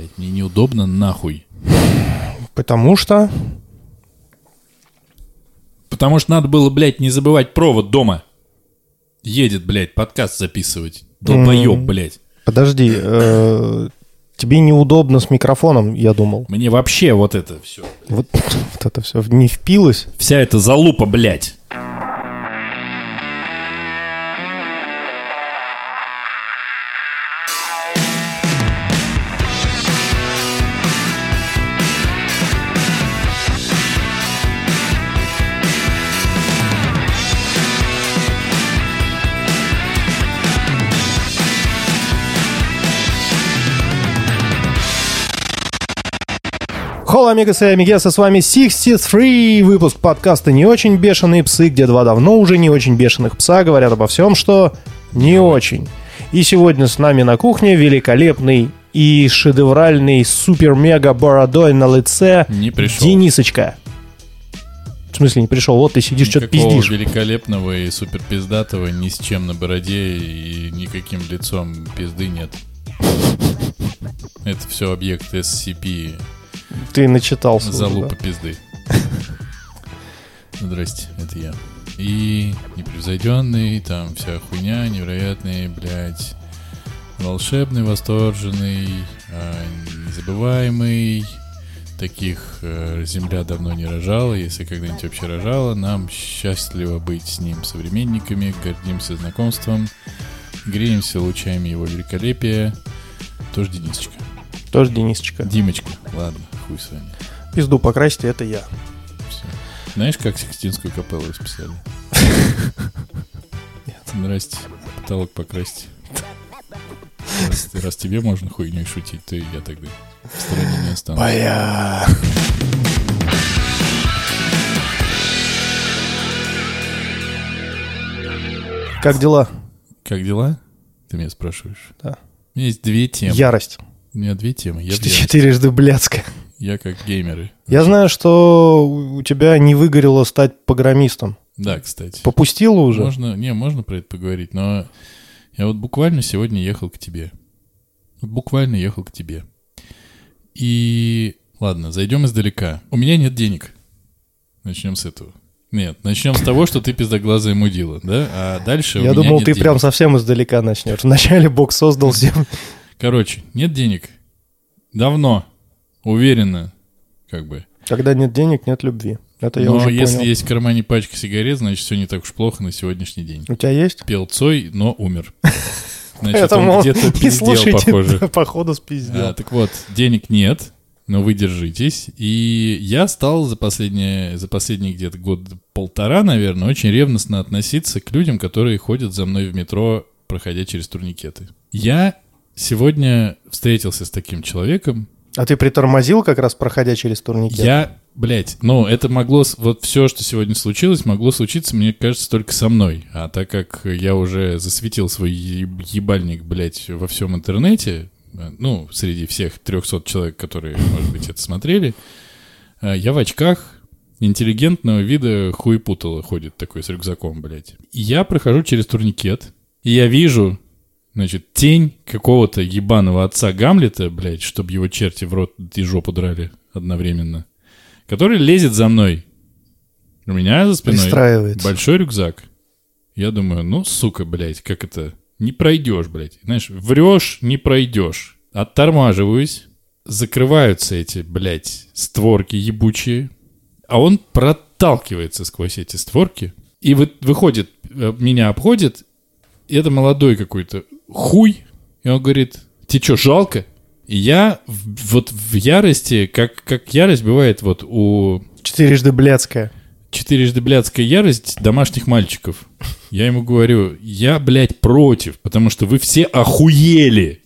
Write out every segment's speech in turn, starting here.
блядь. Мне неудобно нахуй. Потому что... Потому что надо было, блядь, не забывать провод дома. Едет, блядь, подкаст записывать. Долбоеб, М. блядь. Подожди, э, тебе неудобно с микрофоном, я думал. Мне вообще вот это все. Вот, вот это все не впилось. Вся эта залупа, блядь. Холла, амигасы и амигесы, с вами 63 выпуск подкаста «Не очень бешеные псы», где два давно уже не очень бешеных пса говорят обо всем, что не очень. И сегодня с нами на кухне великолепный и шедевральный супер-мега бородой на лице Не пришел. Денисочка. В смысле не пришел? Вот ты сидишь, что-то пиздишь. великолепного и супер пиздатого ни с чем на бороде и никаким лицом пизды нет. Это все объект SCP Ты начитался. залупа да? пизды. Здрасте, это я. И непревзойденный, там вся хуйня, невероятный, блядь, волшебный, восторженный, а, незабываемый. Таких э, земля давно не рожала, если когда-нибудь вообще рожала. Нам счастливо быть с ним современниками, гордимся знакомством, греемся лучами его великолепия. Тоже Денисочка. Тоже Денисочка. Димочка, ладно, хуй с вами. Пизду покрасьте, это я. Всё. Знаешь, как Сикстинскую капеллу расписали? Здрасте. Потолок покрасьте. Раз, раз тебе можно хуйней шутить, то и я тогда в стороне не останусь. Бля. Как дела? Как дела? Ты меня спрашиваешь? Да. У меня есть две темы. Ярость. У меня две темы. Я. Четырежды блядская. Я как геймеры. Я знаю, что у тебя не выгорело стать программистом. Да, кстати. Попустило уже? Можно, не, можно про это поговорить, но я вот буквально сегодня ехал к тебе. Вот буквально ехал к тебе. И ладно, зайдем издалека. У меня нет денег. Начнем с этого. Нет, начнем с того, что ты пиздоглазая мудила, да? А дальше Я думал, ты денег. прям совсем издалека начнешь. Вначале Бог создал землю. Короче, нет денег. Давно. Уверенно. Как бы. Когда нет денег, нет любви. Это я Но уже если понял. есть в кармане пачка сигарет, значит, все не так уж плохо на сегодняшний день. У тебя есть? Пел Цой, но умер. Значит, Поэтому он где-то пиздел, похоже. походу спиздел. А, так вот, денег нет, но вы держитесь. И я стал за последние, за последние где-то год полтора, наверное, очень ревностно относиться к людям, которые ходят за мной в метро, проходя через турникеты. Я сегодня встретился с таким человеком. А ты притормозил как раз, проходя через турникет? Я, блядь, ну, это могло, вот все, что сегодня случилось, могло случиться, мне кажется, только со мной. А так как я уже засветил свой еб- ебальник, блядь, во всем интернете, э, ну, среди всех 300 человек, которые, может быть, это смотрели, э, я в очках интеллигентного вида хуепутало ходит такой с рюкзаком, блядь. Я прохожу через турникет, и я вижу, значит, тень какого-то ебаного отца Гамлета, блядь, чтобы его черти в рот и жопу драли одновременно, который лезет за мной. У меня за спиной большой рюкзак. Я думаю, ну, сука, блядь, как это? Не пройдешь, блядь. Знаешь, врешь, не пройдешь. Оттормаживаюсь. Закрываются эти, блядь, створки ебучие. А он проталкивается сквозь эти створки. И вы, выходит, э, меня обходит. И это молодой какой-то хуй. И он говорит, тебе что, жалко? И я в- вот в ярости, как, как ярость бывает вот у Четырежды блядская. четырежды блядская ярость домашних мальчиков. Я ему говорю, я, блядь, против, потому что вы все охуели.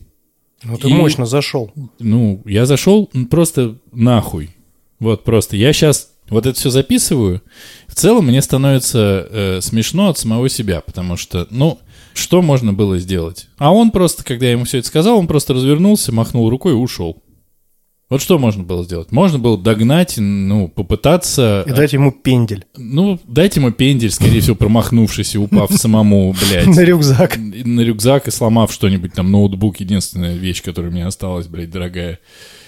Ну ты И- мощно зашел. Ну, я зашел просто нахуй. Вот просто. Я сейчас вот это все записываю. В целом мне становится э, смешно от самого себя, потому что, ну, что можно было сделать? А он просто, когда я ему все это сказал, он просто развернулся, махнул рукой и ушел. Вот что можно было сделать? Можно было догнать, ну, попытаться... И дать ему пендель Ну, дать ему пендель, скорее всего, промахнувшись и упав самому, блядь. на рюкзак. на рюкзак и сломав что-нибудь, там, ноутбук, единственная вещь, которая мне осталась, блядь, дорогая.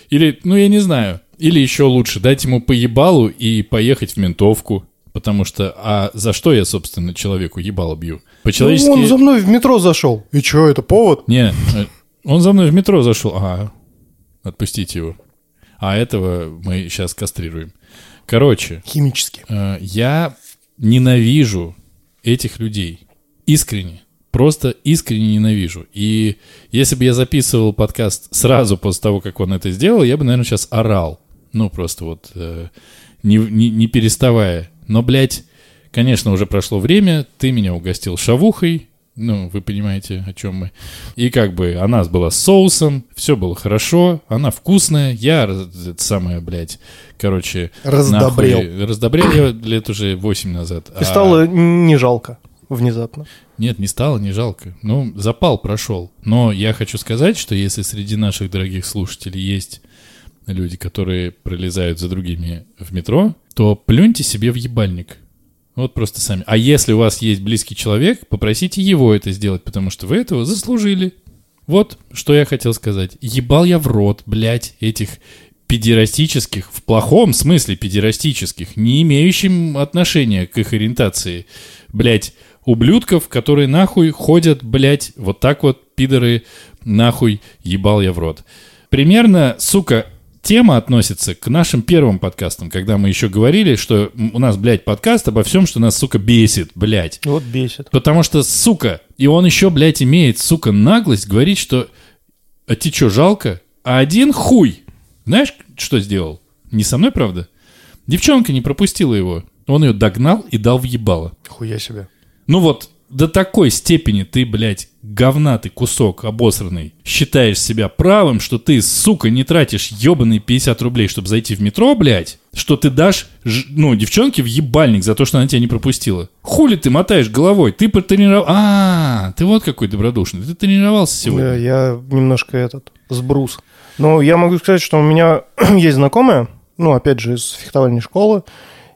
Или, ну, я не знаю. Или еще лучше, дать ему поебалу и поехать в ментовку. Потому что, а за что я, собственно, человеку ебало бью? Ну, По-человечески... он за мной в метро зашел. И что, это повод? Не, э, он за мной в метро зашел. Ага, отпустите его. А этого мы сейчас кастрируем. Короче, Химически. э, я ненавижу этих людей. Искренне. Просто искренне ненавижу. И если бы я записывал подкаст сразу после того, как он это сделал, я бы, наверное, сейчас орал. Ну, просто вот э, не, не, не переставая. Но, блядь, конечно, уже прошло время, ты меня угостил шавухой, ну, вы понимаете, о чем мы. И как бы она была с соусом, все было хорошо, она вкусная, я, это самое, блядь, короче... Раздобрел. нахуй, раздобрел я лет уже 8 назад. И А- стало не жалко внезапно. Нет, не стало, не жалко. Ну, запал прошел. Но я хочу сказать, что если среди наших дорогих слушателей есть люди, которые пролезают за другими в метро, то плюньте себе в ебальник. Вот просто сами. А если у вас есть близкий человек, попросите его это сделать, потому что вы этого заслужили. Вот, что я хотел сказать. Ебал я в рот, блядь, этих педерастических, в плохом смысле педерастических, не имеющим отношения к их ориентации, блядь, ублюдков, которые нахуй ходят, блядь, вот так вот, пидоры, нахуй, ебал я в рот. Примерно, сука, тема относится к нашим первым подкастам, когда мы еще говорили, что у нас, блядь, подкаст обо всем, что нас, сука, бесит, блядь. Вот бесит. Потому что, сука, и он еще, блядь, имеет, сука, наглость говорить, что а тебе что, жалко? А один хуй. Знаешь, что сделал? Не со мной, правда? Девчонка не пропустила его. Он ее догнал и дал в ебало. Хуя себе. Ну вот, до такой степени ты, блядь, говнатый кусок обосранный, считаешь себя правым, что ты, сука, не тратишь ебаные 50 рублей, чтобы зайти в метро, блядь, что ты дашь, ну, девчонке в ебальник за то, что она тебя не пропустила. Хули ты мотаешь головой? Ты потренировал... А, ты вот какой добродушный. Ты тренировался сегодня. Да, я немножко этот, сбрус. Но я могу сказать, что у меня есть знакомая, ну, опять же, из фехтовальной школы,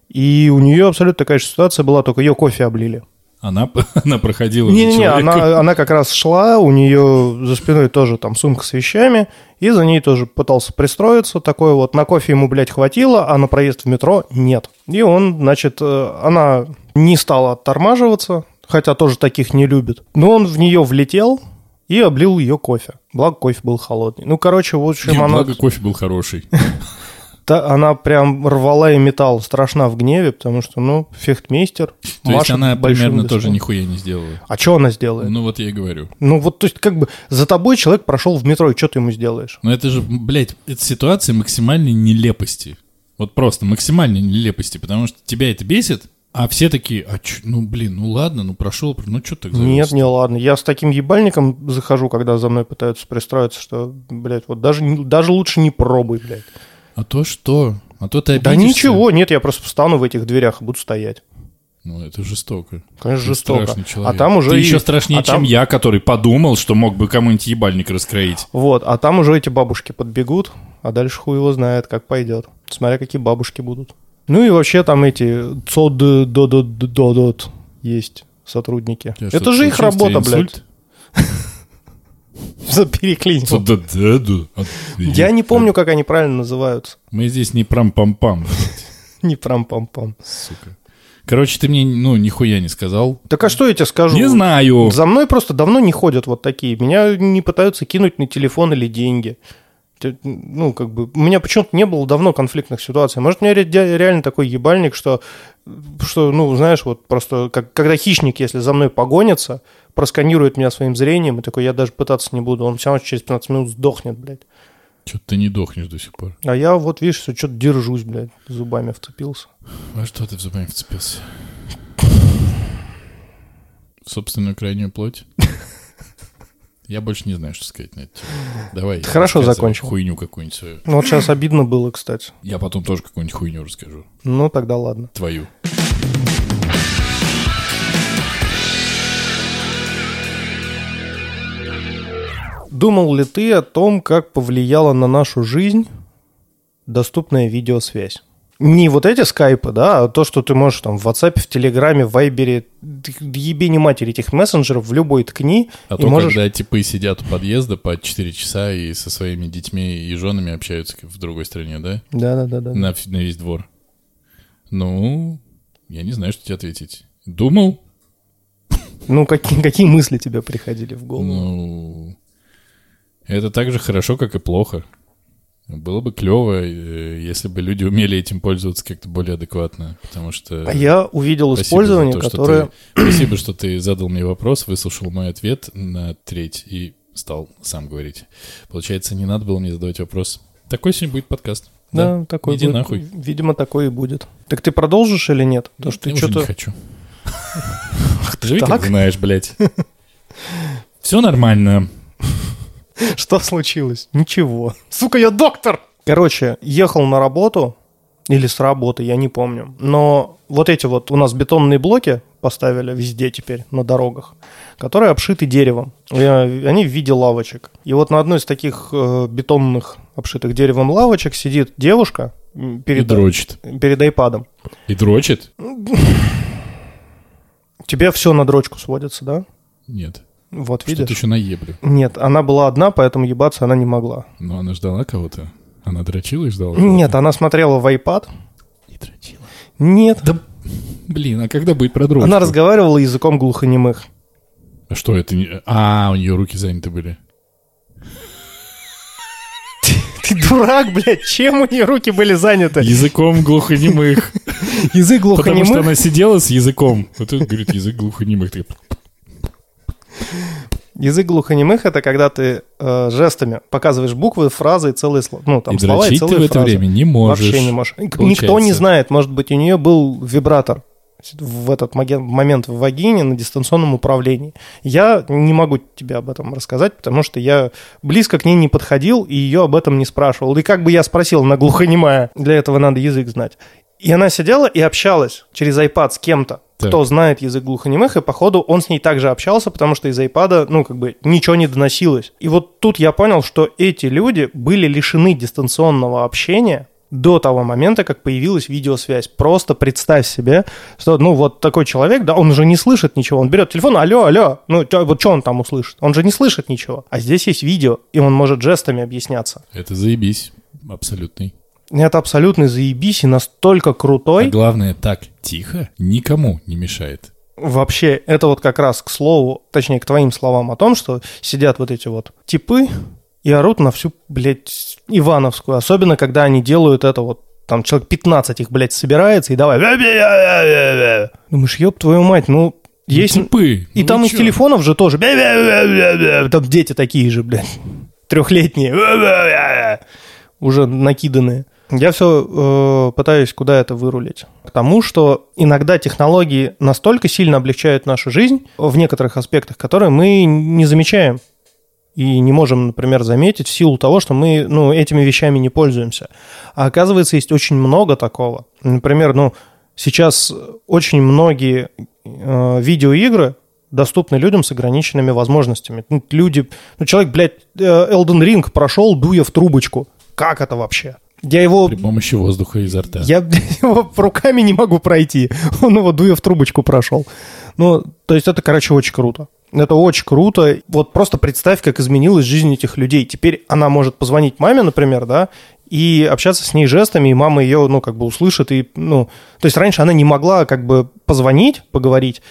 и у нее абсолютно такая же ситуация была, только ее кофе облили. Она, она проходила... Не-не-не, человеком. она, она как раз шла, у нее за спиной тоже там сумка с вещами, и за ней тоже пытался пристроиться, такое вот, на кофе ему, блядь, хватило, а на проезд в метро нет. И он, значит, э, она не стала оттормаживаться, хотя тоже таких не любит, но он в нее влетел и облил ее кофе. Благо, кофе был холодный. Ну, короче, в общем, она, благо кофе был хороший. та- она прям рвала и металл, страшна в гневе, потому что, ну, фехтмейстер, То есть она примерно тоже нихуя не сделала. А что она сделает? Ну вот я и говорю. Ну вот, то есть, как бы за тобой человек прошел в метро, и что ты ему сделаешь? Но это же, блядь, это ситуация максимальной нелепости. Вот просто максимальной нелепости, потому что тебя это бесит, а все такие, а чё, ну блин, ну ладно, ну прошел, ну что так завелся? Нет, не ладно. Я с таким ебальником захожу, когда за мной пытаются пристроиться, что, блядь, вот даже, даже лучше не пробуй, блядь. А то что? А то ты Да обидишься. ничего, нет, я просто встану в этих дверях и буду стоять. Ну это жестоко. Конечно, Ты жестоко. А там уже Ты и- еще страшнее, а там- чем я, который подумал, что мог бы кому-нибудь ебальник раскроить. Вот, а там уже эти бабушки подбегут, а дальше хуй его знает, как пойдет. Смотря какие бабушки будут. Ну и вообще там эти цод додот есть сотрудники. Это же их работа, блядь. переклинил. Я не помню, как они правильно называются. Мы здесь не прам-пам-пам, Не прам-пам-пам. сука. Короче, ты мне, ну, нихуя не сказал. Так а что я тебе скажу? Не знаю. За мной просто давно не ходят вот такие. Меня не пытаются кинуть на телефон или деньги. Ну, как бы, у меня почему-то не было давно конфликтных ситуаций. Может, у меня ре- реально такой ебальник, что, что ну, знаешь, вот просто, как, когда хищник, если за мной погонится, просканирует меня своим зрением, и такой, я даже пытаться не буду, он все равно через 15 минут сдохнет, блядь. Что-то ты не дохнешь до сих пор. А я вот, видишь, все что-то держусь, блядь, зубами вцепился. А что ты в зубами вцепился? В собственную крайнюю плоть? Я больше не знаю, что сказать на это. Давай. Хорошо закончил. Хуйню какую-нибудь свою. Ну, вот сейчас обидно было, кстати. Я потом тоже какую-нибудь хуйню расскажу. Ну, тогда ладно. Твою. Думал ли ты о том, как повлияла на нашу жизнь доступная видеосвязь. Не вот эти скайпы, да, а то, что ты можешь там в WhatsApp, в Телеграме, в Вайбере, ебени матери этих мессенджеров, в любой ткни. А то, можешь... когда типы сидят у подъезда по 4 часа и со своими детьми и женами общаются в другой стране, да? Да-да-да. На, на весь двор. Ну, я не знаю, что тебе ответить. Думал? Ну, какие, какие мысли тебе приходили в голову? Ну, это так же хорошо, как и плохо. Было бы клево, э, если бы люди умели этим пользоваться как-то более адекватно, потому что... А я увидел использование, то, что которое... ты- Спасибо, что ты задал мне вопрос, выслушал мой ответ на треть и стал сам говорить. Получается, не надо было мне задавать вопрос. Такой сегодня будет подкаст. Да, такой Иди будет. нахуй. Видимо, такой и будет. Так ты продолжишь или нет? То, что я ты уже не что-то... хочу. Так? как знаешь, блядь. Все нормально. Что случилось? Ничего. Сука, я доктор! Короче, ехал на работу, или с работы, я не помню. Но вот эти вот у нас бетонные блоки поставили везде теперь на дорогах, которые обшиты деревом. И, э, они в виде лавочек. И вот на одной из таких э, бетонных обшитых деревом лавочек сидит девушка м, И перед, дрочит. перед айпадом. И дрочит? У тебя все на дрочку сводится, да? Нет. Вот Что-то видишь? еще наеблю. Нет, она была одна, поэтому ебаться она не могла. Но она ждала кого-то. Она дрочила и ждала Нет, она смотрела в iPad. Не дрочила. Нет. Да, блин, а когда будет про дрочку? Она разговаривала языком глухонемых. А что это? не- А, у нее руки заняты были. Ты дурак, блядь, чем у нее руки были заняты? Языком глухонемых. Язык Потому что глухонемых? она сидела с языком. Вот это, говорит, язык глухонемых. Язык глухонемых это когда ты э, жестами показываешь буквы, фразы и целые слова. Ну, там И слова и дрочить ты целые в это фразы. время не можешь. Вообще не можешь. Никто Получается. не знает, может быть, у нее был вибратор в этот момент в вагине на дистанционном управлении. Я не могу тебе об этом рассказать, потому что я близко к ней не подходил и ее об этом не спрашивал. И как бы я спросил, она глухонемая, для этого надо язык знать. И она сидела и общалась через iPad с кем-то, Так. кто знает язык глухонемых, и походу он с ней также общался, потому что из iPad, ну, как бы ничего не доносилось. И вот тут я понял, что эти люди были лишены дистанционного общения до того момента, как появилась видеосвязь. Просто представь себе, что, ну, вот такой человек, да, он уже не слышит ничего. Он берет телефон, алло, алло, ну, чё- вот что он там услышит? Он же не слышит ничего. А здесь есть видео, и он может жестами объясняться. Это заебись. Абсолютный. Это абсолютно заебись и настолько крутой. А главное, так тихо, никому не мешает. Вообще, это вот как раз к слову, точнее, к твоим словам о том, что сидят вот эти вот типы и орут на всю, блядь, Ивановскую. Особенно, когда они делают это вот там человек 15 их, блядь, собирается и давай. Думаешь, ёб твою мать, ну, есть... Ну, типы. И ну там из телефонов же тоже. Там дети такие же, блядь. Трехлетние. Уже накиданные. Я все пытаюсь куда это вырулить. К тому, что иногда технологии настолько сильно облегчают нашу жизнь в некоторых аспектах, которые мы не замечаем. И не можем, например, заметить в силу того, что мы ну, этими вещами не пользуемся. А оказывается, есть очень много такого. Например, ну, сейчас очень многие э, видеоигры доступны людям с ограниченными возможностями. Люди, ну, человек, блядь, э, Elden Ring прошел, дуя в трубочку. Как это вообще? Я его, При помощи воздуха изо рта. я его руками не могу пройти. Он его дуя в трубочку прошел. Ну, то есть это, короче, очень круто. Это очень круто. Вот просто представь, как изменилась жизнь этих людей. Теперь она может позвонить маме, например, да, и общаться с ней жестами, и мама ее, ну, как бы услышит. И, ну, то есть раньше она не могла как бы позвонить, поговорить,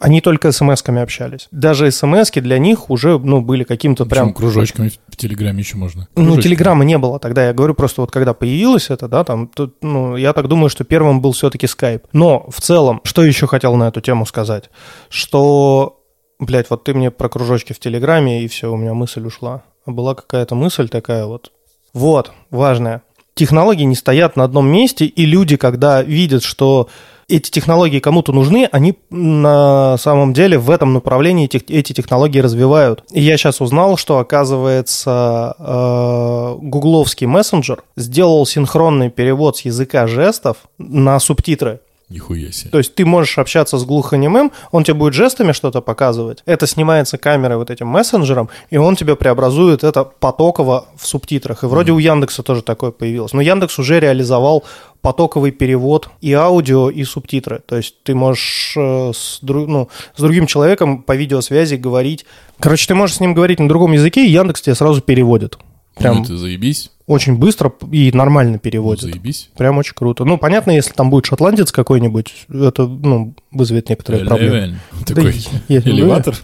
они только смс-ками общались. Даже смс для них уже, ну, были каким-то Прям прям... кружочками в Телеграме еще можно. Ну, Кружочками. телеграмма не было тогда. Я говорю просто вот когда появилось это, да, там, тут, ну, я так думаю, что первым был все-таки скайп. Но в целом, что еще хотел на эту тему сказать? Что, блядь, вот ты мне про кружочки в телеграме, и все, у меня мысль ушла. Была какая-то мысль такая вот. Вот, важная. Технологии не стоят на одном месте, и люди, когда видят, что эти технологии кому-то нужны, они на самом деле в этом направлении тех- эти технологии развивают. И я сейчас узнал, что, оказывается, э, гугловский мессенджер сделал синхронный перевод с языка жестов на субтитры. Нихуя себе. То есть ты можешь общаться с глухонемым, он тебе будет жестами что-то показывать. Это снимается камерой вот этим мессенджером, и он тебе преобразует это потоково в субтитрах. И вроде у Яндекса тоже такое появилось. Но Яндекс уже реализовал потоковый перевод и аудио, и субтитры. То есть ты можешь э, с, дру- ну, с другим человеком по видеосвязи говорить. Короче, ты можешь с ним говорить на другом языке, и Яндекс тебе сразу переводит. Прям Ну, ты заебись. Очень быстро и нормально Ну, переводит. заебись. Прям очень круто. Ну, понятно, если там будет шотландец какой-нибудь, это, ну, вызовет некоторые проблемы. Такой Да, элеватор.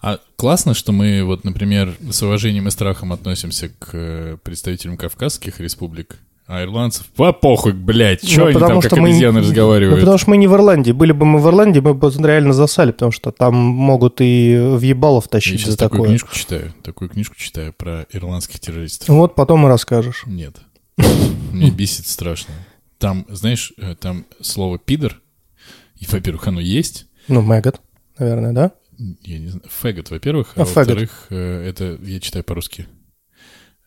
А классно, что мы вот, например, с уважением и страхом относимся к э, представителям кавказских республик, а ирландцев, по похуй, блядь, чё Ну, они там как что мы- обезьяны Ну, разговаривают? потому что мы не в Ирландии. Были бы мы в Ирландии, мы бы реально засали, потому что там могут и в ебалов Я тащить сейчас за такую такое. книжку читаю, такую книжку читаю про ирландских террористов. Вот потом и расскажешь. Нет. Мне бесит страшно. Там, знаешь, э, там слово «пидор», и, во-первых, оно есть, Ну, Мэггот, наверное, да? я не знаю, фэгот, во-первых, а, А, во-вторых, э, это я читаю по-русски.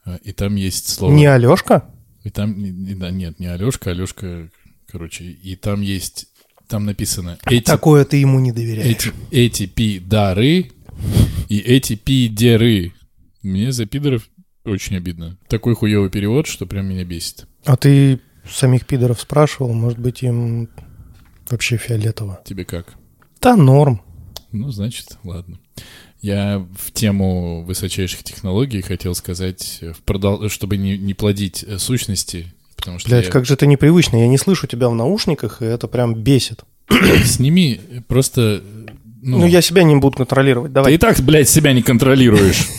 А, И там есть слово... Не Алешка? И там, да, нет, не Алешка, Алешка, короче, и там есть, там написано эти, Такое ты ему не доверяешь. эти, эти пидары и эти пидеры. Мне за пидоров очень обидно. Такой хуёвый перевод, что прям меня бесит. А ты самих пидоров спрашивал, может быть, им вообще фиолетово? Тебе как? Да, норм. Ну, значит, ладно. Я в тему высочайших технологий хотел сказать, э, чтобы не, не плодить э, сущности, потому что Блять, я- как же это непривычно. Я не слышу тебя в наушниках, и это прям бесит. сними э, просто... Ну, Ну, я себя не буду контролировать. Ты Давай. и так, блядь, себя не контролируешь.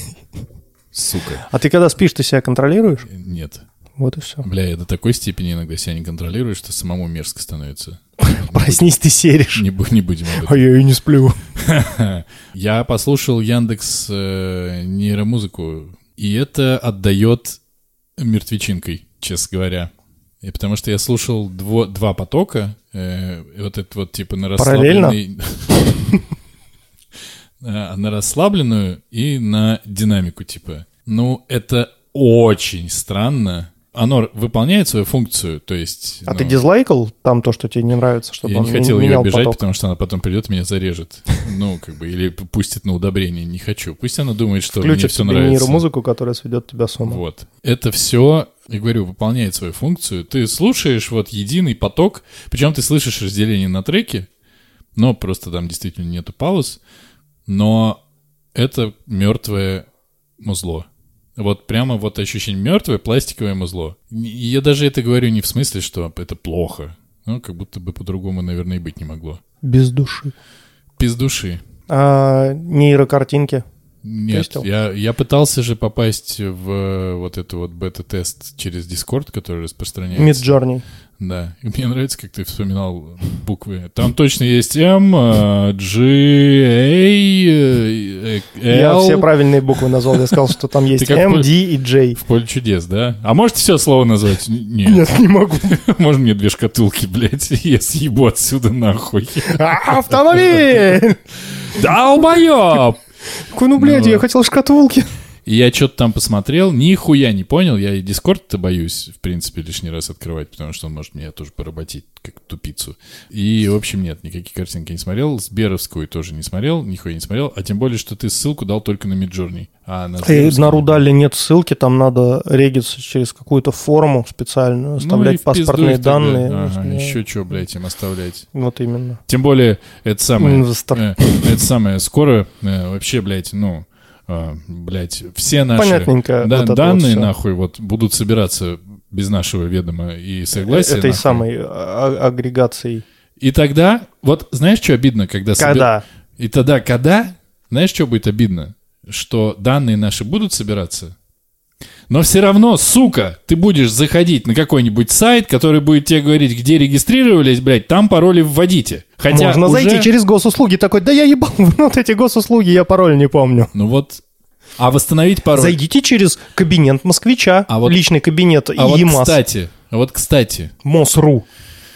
Сука. А ты когда спишь, ты себя контролируешь? Нет. Вот и все. Бля, я до такой степени иногда себя не контролирую, что самому мерзко становится. Проснись, ты серишь. Не, не будем об этом. А я и не сплю. Я послушал Яндекс э, нейромузыку, и это отдает мертвечинкой, честно говоря. И потому что я слушал дво- два потока, э, вот это вот типа на расслабленный... А, на расслабленную и на динамику, типа. Ну, это очень странно. Оно выполняет свою функцию, то есть... А ну, ты дизлайкал там то, что тебе не нравится, чтобы Я он не хотел ее обижать, поток? потому что она потом придет и меня зарежет. Ну, как бы, или пустит на удобрение. Не хочу. Пусть она думает, что мне Включит все тебе нравится. нейромузыку, которая сведет тебя с ума. Вот. Это все, я говорю, выполняет свою функцию. Ты слушаешь вот единый поток, причем ты слышишь разделение на треки, но просто там действительно нету пауз, но это мертвое музло. Вот прямо вот ощущение мертвое пластиковое музло. Я даже это говорю не в смысле, что это плохо. Ну, как будто бы по-другому, наверное, и быть не могло. Без души. Без души. А нейрокартинки? Нет, Тестил? я, я пытался же попасть в э, вот эту вот бета-тест через Discord, который распространяется. Midjourney. Да, и мне нравится, как ты вспоминал буквы. Там точно есть М, э, G, A, э, Я L. все правильные буквы назвал. Я сказал, что там есть поль- D и J. В поле чудес, да? А можете все слово назвать? Нет. Нет, не могу. Можно мне две шкатулки, блядь? Я съебу отсюда нахуй. А, Автомобиль! Долбоёб! Какой, ну, блядь, Ну. я хотел шкатулки. И я что-то там посмотрел, нихуя не понял. Я и Дискорд-то боюсь, в принципе, лишний раз открывать, потому что он может меня тоже поработить, как тупицу. И, в общем, нет, никакие картинки не смотрел. Сберовскую тоже не смотрел, нихуя не смотрел. А тем более, что ты ссылку дал только на Миджорни. А на И на Рудале нет ссылки, там надо региться через какую-то форму специальную, Ну оставлять пизду паспортные их тогда. данные. Ага, Да. еще что, блядь, им оставлять. Вот именно. Тем более, это самое... Инвестор. э, это самое, скоро э, вообще, блядь, ну... э, блядь, все наши Понятненько да, вот вот данные, всё. нахуй, вот будут собираться без нашего ведома и согласия. Этой нахуй. самой а- агрегацией. И тогда, вот знаешь, что обидно, когда... Когда? И тогда, когда, знаешь, что будет обидно? Что данные наши будут собираться, но все равно, сука, ты будешь заходить на какой-нибудь сайт, который будет тебе говорить, где регистрировались, блядь, там пароли вводите. Хотя Можно уже- зайти через госуслуги такой, да я ебал, вот эти госуслуги, я пароль не помню. Ну вот, а восстановить пароль... Зайдите через кабинет москвича, А вот- личный кабинет А вот, ЕМАС, кстати, а вот, кстати, МОСРУ.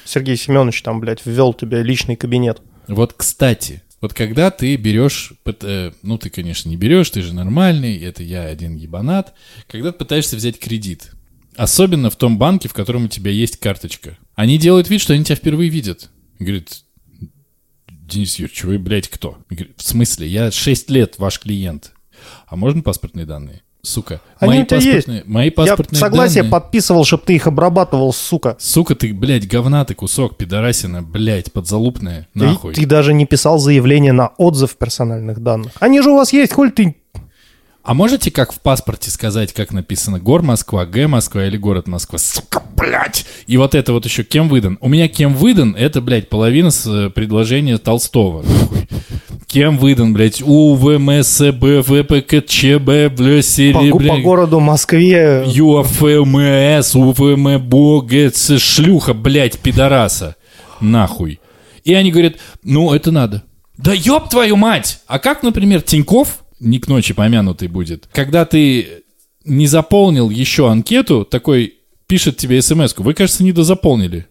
Сергей Семенович там, блядь, ввел тебе личный кабинет. Вот, кстати, вот когда ты берешь, э, ну ты, конечно, не берешь, ты же нормальный, это я один ебанат, когда ты пытаешься взять кредит, Особенно в том банке, в котором у тебя есть карточка. Они делают вид, что они тебя впервые видят. Говорит, Денис Юрьевич, вы, блядь, кто? Говорит, в смысле? Я 6 лет ваш клиент. А можно паспортные данные? Сука. Они мои у тебя паспортные, есть. мои Я паспортные согласие данные... подписывал, чтобы ты их обрабатывал, сука. Сука, ты, блядь, говна ты кусок, пидорасина, блядь, подзалупная, Ты- нахуй. Ты, даже не писал заявление на отзыв персональных данных. Они же у вас есть, коль ты... А можете как в паспорте сказать, как написано гор Москва, Г Москва или город Москва? Сука, блядь! И вот это вот еще кем выдан? У меня кем выдан, это, блядь, половина с э, предложения Толстого, нахуй. Кем выдан, блядь, У, В, М, С, Б, В, П, К, Ч, Б, бля, По, по городу Москве ЮАФМС, УВМ, БОГЦ, шлюха, блядь, пидораса. Нахуй. И они говорят, ну, это надо. Да ёб твою мать! А как, например, Тиньков, не к ночи помянутый будет, когда ты не заполнил еще анкету, такой пишет тебе смс Вы, кажется, не дозаполнили.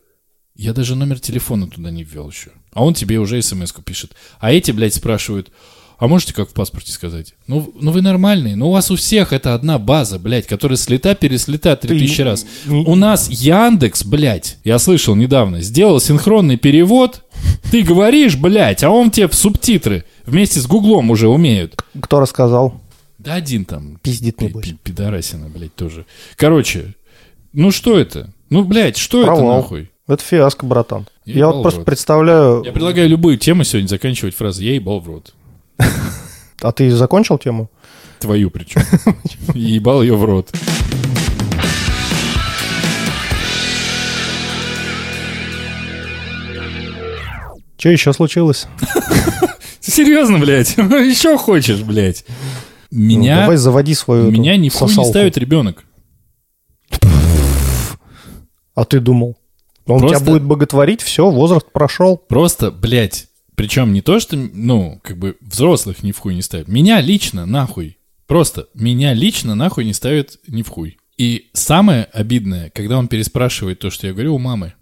Я даже номер телефона туда не ввел еще. А он тебе уже смс пишет. А эти, блядь, спрашивают, а можете как в паспорте сказать? Ну, ну вы нормальные. Ну у вас у всех это одна база, блядь, которая слета-переслета 3000 Ты раз. не- У нас Яндекс, блядь, я слышал недавно, сделал синхронный перевод. Ты говоришь, блядь, а он тебе в субтитры вместе с Гуглом уже умеют. Кто рассказал? Да один там. Пиздит, пи- небось. пи- Пидорасина, блядь, тоже. Короче, ну что это? Ну, блядь, что это Провал. нахуй? Это фиаско, братан. Я Ебал вот просто представляю... Я предлагаю любую тему сегодня заканчивать фразой «я ебал в рот». А ты закончил тему? Твою причем. Ебал ее в рот. Что еще случилось? Серьезно, блядь? Еще хочешь, блядь? Ну, Меня, давай заводи свою меня ни в не ставит ребенок. А ты думал? Он Просто- тебя будет боготворить, все, возраст прошел. Просто, блядь, причем не то, что, ну, как бы взрослых ни в хуй не ставят. Меня лично нахуй. Просто меня лично нахуй не ставят ни в хуй. И самое обидное, когда он переспрашивает то, что я говорю у мамы.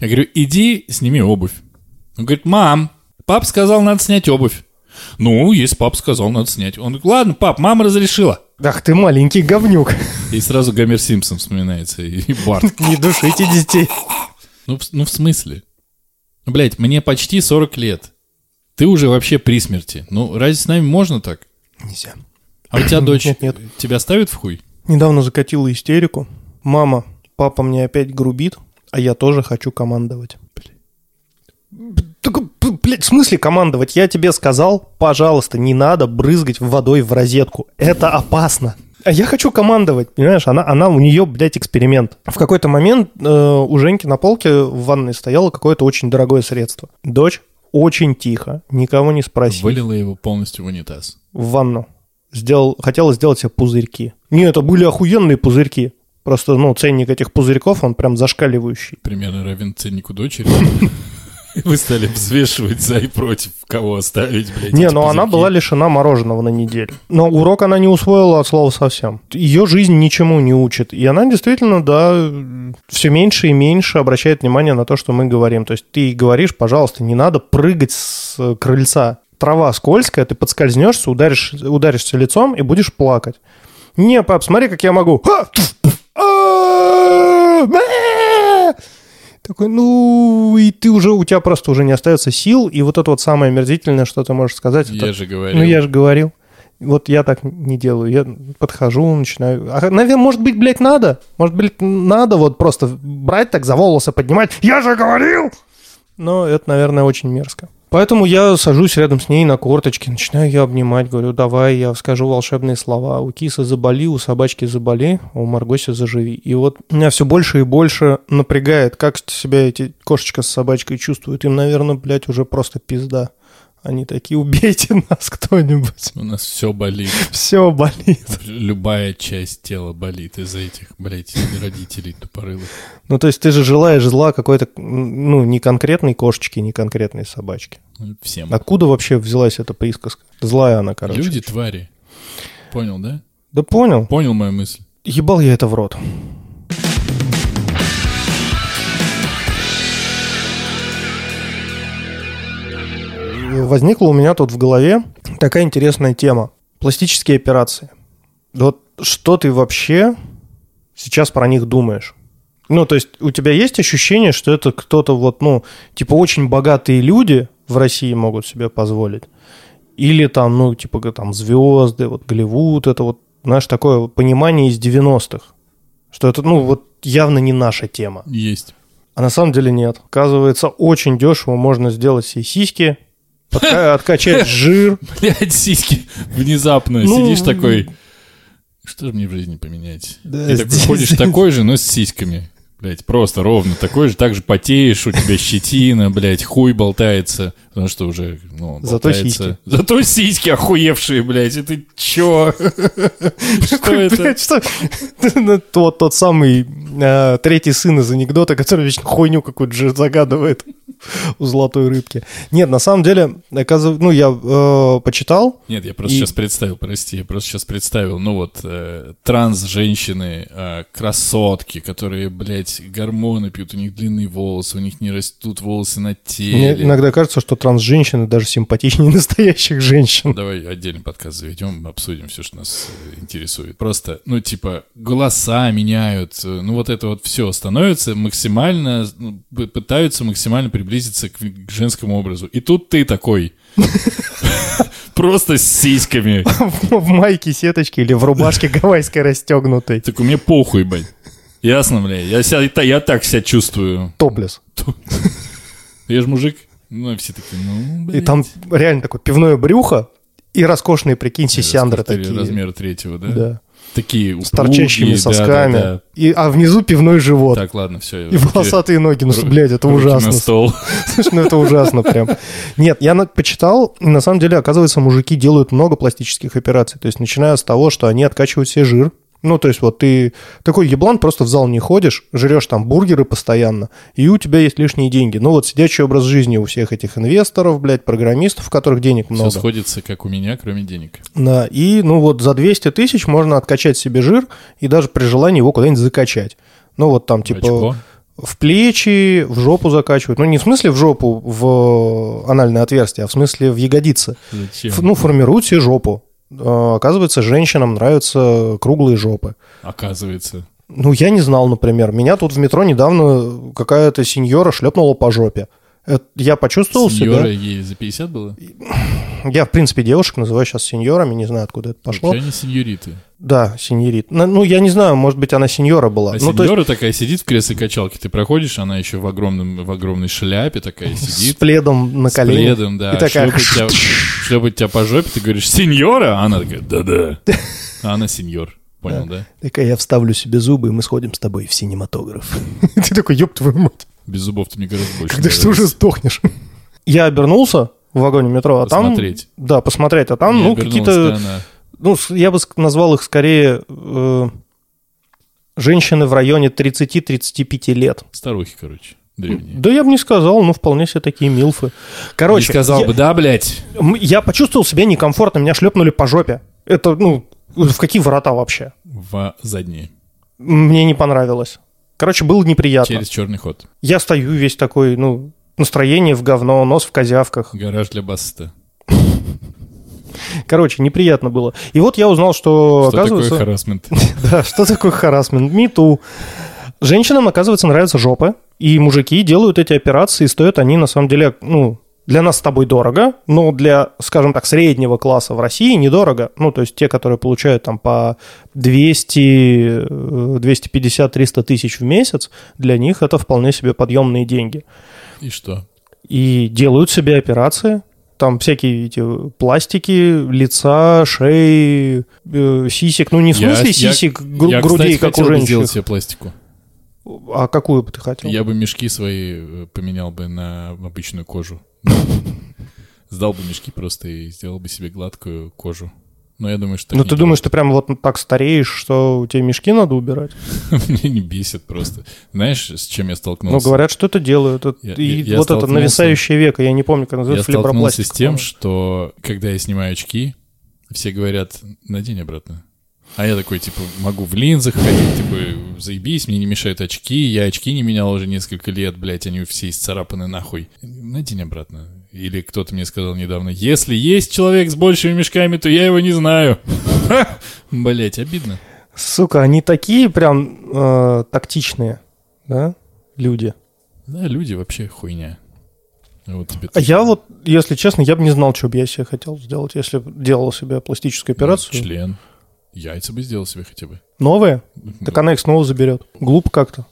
Я говорю, иди сними обувь. Он говорит, мам, пап сказал, надо снять обувь. Ну, если пап сказал, надо снять. Он говорит, ладно, пап, мама разрешила. Ах ты маленький говнюк. И сразу Гомер Симпсон вспоминается, и Барт. Не душите детей. Ну, ну в смысле? Блядь, мне почти 40 лет. Ты уже вообще при смерти. Ну, разве с нами можно так? Нельзя. А у тебя дочь Нет, нет. тебя ставит в хуй? Недавно закатила истерику. Мама, папа мне опять грубит, а я тоже хочу командовать. Так, б- блядь, в смысле командовать? Я тебе сказал, пожалуйста, не надо брызгать водой в розетку. Это опасно. А я хочу командовать, понимаешь? Она, она у нее, блядь, эксперимент. В какой-то момент э, у Женьки на полке в ванной стояло какое-то очень дорогое средство. Дочь очень тихо, никого не спросив, Вылила его полностью в унитаз. в ванну. Сделал, хотела сделать себе пузырьки. Не, это были охуенные пузырьки. Просто, ну, ценник этих пузырьков, он прям зашкаливающий. Примерно равен ценнику дочери. Вы стали взвешивать за и против, кого оставить, блядь. Не, но она пузырьки. была лишена мороженого на неделю. Но урок она не усвоила от слова совсем. Ее жизнь ничему не учит. И она действительно, да, все меньше и меньше обращает внимание на то, что мы говорим. То есть ты говоришь, пожалуйста, не надо прыгать с э, крыльца. Трава скользкая, ты подскользнешься, ударишь, ударишься лицом и будешь плакать. Не, пап, смотри, как я могу. Такой, ну, и ты уже, у тебя просто уже не остается сил, и вот это вот самое омерзительное, что ты можешь сказать, это, Я же говорил. ну, я же говорил. Вот я так не делаю. Я подхожу, начинаю... А, наверное, может быть, блядь, надо? Может быть, надо вот просто брать так за волосы, поднимать. Я же говорил! Но это, наверное, очень мерзко. Поэтому я сажусь рядом с ней на корточке, начинаю ее обнимать, говорю, давай я скажу волшебные слова. У кисы заболи, у собачки заболи, а у Маргоси заживи. И вот меня все больше и больше напрягает, как себя эти кошечка с собачкой чувствуют. Им, наверное, блядь, уже просто пизда. Они такие, убейте нас кто-нибудь. У нас все болит. Все болит. Любая часть тела болит из-за этих, блядь, родителей тупорылых. Ну, то есть ты же желаешь зла какой-то, ну, не конкретной кошечки, не конкретной собачки. Всем. Откуда вообще взялась эта присказка? Злая она, короче. Люди твари. Понял, да? Да понял. Понял мою мысль? Ебал я это в рот. Возникла у меня тут в голове такая интересная тема. Пластические операции. Вот что ты вообще сейчас про них думаешь? Ну, то есть у тебя есть ощущение, что это кто-то вот, ну, типа очень богатые люди в России могут себе позволить? Или там, ну, типа там звезды, вот Голливуд, это вот, знаешь, такое понимание из 90-х, что это, ну, вот явно не наша тема. Есть. А на самом деле нет. Оказывается, очень дешево можно сделать себе сиськи, откачать жир. Блядь, сиськи. Внезапно Ну, сидишь такой... Что же мне в жизни поменять? Да, И такой ходишь такой же, но с сиськами. Блять, просто ровно такой же, так же потеешь, у тебя щетина, блядь, хуй болтается, потому что уже, ну, Зато болтается. сиськи. Зато сиськи охуевшие, блядь, это чё? Что это? Что? Ну, Тот, самый э, третий сын из анекдота, который вечно хуйню какую-то же загадывает у золотой рыбки. Нет, на самом деле, оказывается, ну, я э, почитал, Нет, я просто И- сейчас представил, прости, я просто сейчас представил, ну вот, э, транс-женщины, э, красотки, которые, блядь, гормоны пьют, у них длинные волосы, у них не растут волосы на мне теле. иногда кажется, что транс-женщины даже симпатичнее настоящих женщин. Давай отдельный подкаст заведем, обсудим все, что нас э, интересует. Просто, ну, типа, голоса меняют, э, ну, вот это вот все становится максимально, ну, пытаются максимально приблизиться к, к женскому образу. И тут ты такой, просто с сиськами. В майке сеточке или в рубашке гавайской расстегнутой. Так у меня похуй, блядь. Ясно, блядь? Я, себя, я так себя чувствую. Топлес. Я же мужик. Ну, и все такие, ну, И блядь. там реально такое пивное брюхо и роскошные, прикинь, сисяндры Размер- такие. Размера третьего, да? Да. Такие С торчащими упругие, да, сосками. да, да. И, а внизу пивной живот. Так, ладно, все. И волосатые ноги. Ну, блядь, это ужасно. на стол. Слушай, ну это ужасно прям. Нет, я почитал, и на самом деле, оказывается, мужики делают много пластических операций. То есть, начиная с того, что они откачивают себе жир. Ну, то есть, вот ты такой еблан, просто в зал не ходишь, жрешь там бургеры постоянно, и у тебя есть лишние деньги. Ну, вот сидячий образ жизни у всех этих инвесторов, блядь, программистов, у которых денег Все много. сходится, как у меня, кроме денег. Да, и, ну, вот за 200 тысяч можно откачать себе жир и даже при желании его куда-нибудь закачать. Ну, вот там, типа, Очко. в плечи, в жопу закачивают. Ну, не в смысле в жопу, в анальное отверстие, а в смысле в ягодицы. Зачем? Ф- Ну, формируют себе жопу. А, Оказывается, женщинам нравятся круглые жопы. Оказывается. Ну, я не знал, например. Меня тут в метро недавно какая-то сеньора шлепнула по жопе. Это- я почувствовал Сеньора себя... ей за 50 было? Я, в принципе, девушек называю сейчас сеньорами, не знаю, откуда это пошло. Вообще они сеньориты. Да, сеньорит. Ну, ну, я не знаю, может быть, она сеньора была. А ну, то есть сеньора такая сидит в кресле качалки, ты проходишь, она еще в, огромном, в огромной шляпе такая с сидит. пледом на С коленях. пледом, да. И такая... шлепает тебя, шлепает тебя по жопе, ты говоришь, сеньора? А она такая, да-да. А она сеньор. Понял, да? Такая, я вставлю себе зубы, и мы сходим с тобой в синематограф. Ты такой, ёб твою мать, Без зубов ты мне гораздо больше когда ты уже сдохнешь? Я обернулся в вагоне метро, а там... Посмотреть. Да, посмотреть, а там, ну, какие-то... Ну, я бы назвал их скорее э, женщины в районе 30-35 лет. Старухи, короче, древние. Да я бы не сказал, ну, вполне себе такие милфы. Короче, Не сказал я, бы, да, блядь? я почувствовал себя некомфортно, меня шлепнули по жопе. Это, ну, в какие ворота вообще? В задние. Мне не понравилось. Короче, было неприятно. Через черный ход. Я стою весь такой, ну, настроение в говно, нос в козявках. Гараж для баста. Короче, неприятно было. И вот я узнал, что, Что такое оказывается... харасмент? Да, что такое харасмент? Мету. Женщинам, оказывается, нравятся жопы, и мужики делают эти операции, и стоят они, на самом деле, ну, для нас с тобой дорого, но для, скажем так, среднего класса в России недорого. Ну, то есть те, которые получают там по 200, э, 250, 300 тысяч в месяц, для них это вполне себе подъемные деньги. И что? И делают себе операции, там всякие эти пластики лица, шеи, э, сисек. Ну, не в Я- смысле я- сисек, гру- Я, грудей, кстати, как у женщин. сделать себе пластику. А какую бы ты хотел? Я бы мешки свои э, поменял бы на обычную кожу. Сдал бы мешки просто и сделал бы себе гладкую кожу. Но я думаю, что ну, ты думаешь, ты прям вот так стареешь, что у тебя мешки надо убирать? делают. Меня не бесит просто. Знаешь, с чем я Ну, столкнулся? говорят, что это делают. Это- Я- и я- я вот это столкнулся- нависающее веко, я не помню, как Я называется, столкнулся флебропластик. с тем, что когда я снимаю очки, все говорят, надень обратно. А я такой, типа, могу в линзах ходить, типа, заебись, мне не мешают очки, я очки не менял уже несколько лет, блядь, они все исцарапаны нахуй. Надень обратно. Или кто-то мне сказал недавно, если есть человек с большими мешками, то я его не знаю. Блять, обидно. Сука, они такие прям э, тактичные, да, люди. Да, люди вообще хуйня. Вот тебе А я вот, если честно, я бы не знал, что бы я себе хотел сделать, если б делал себе пластическую операцию. Член. Яйца бы сделал себе хотя бы. Новые? Так Ну, она их снова заберет. Глупо как-то.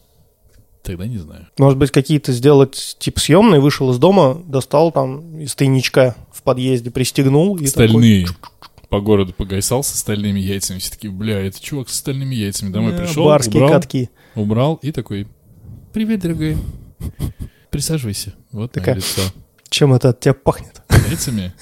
Тогда не знаю. Может быть, какие-то сделать, типа, съемные, вышел из дома, достал там из тайничка в подъезде, пристегнул. И Стальные. По городу погайсал со стальными яйцами. Все такие, бля, это чувак со стальными яйцами. Домой такой, пришел, «Э, Барские убрал, катки. убрал и такой, привет, дорогой. Присаживайся. Вот Такая. мое лицо. Чем это от тебя пахнет? Яйцами.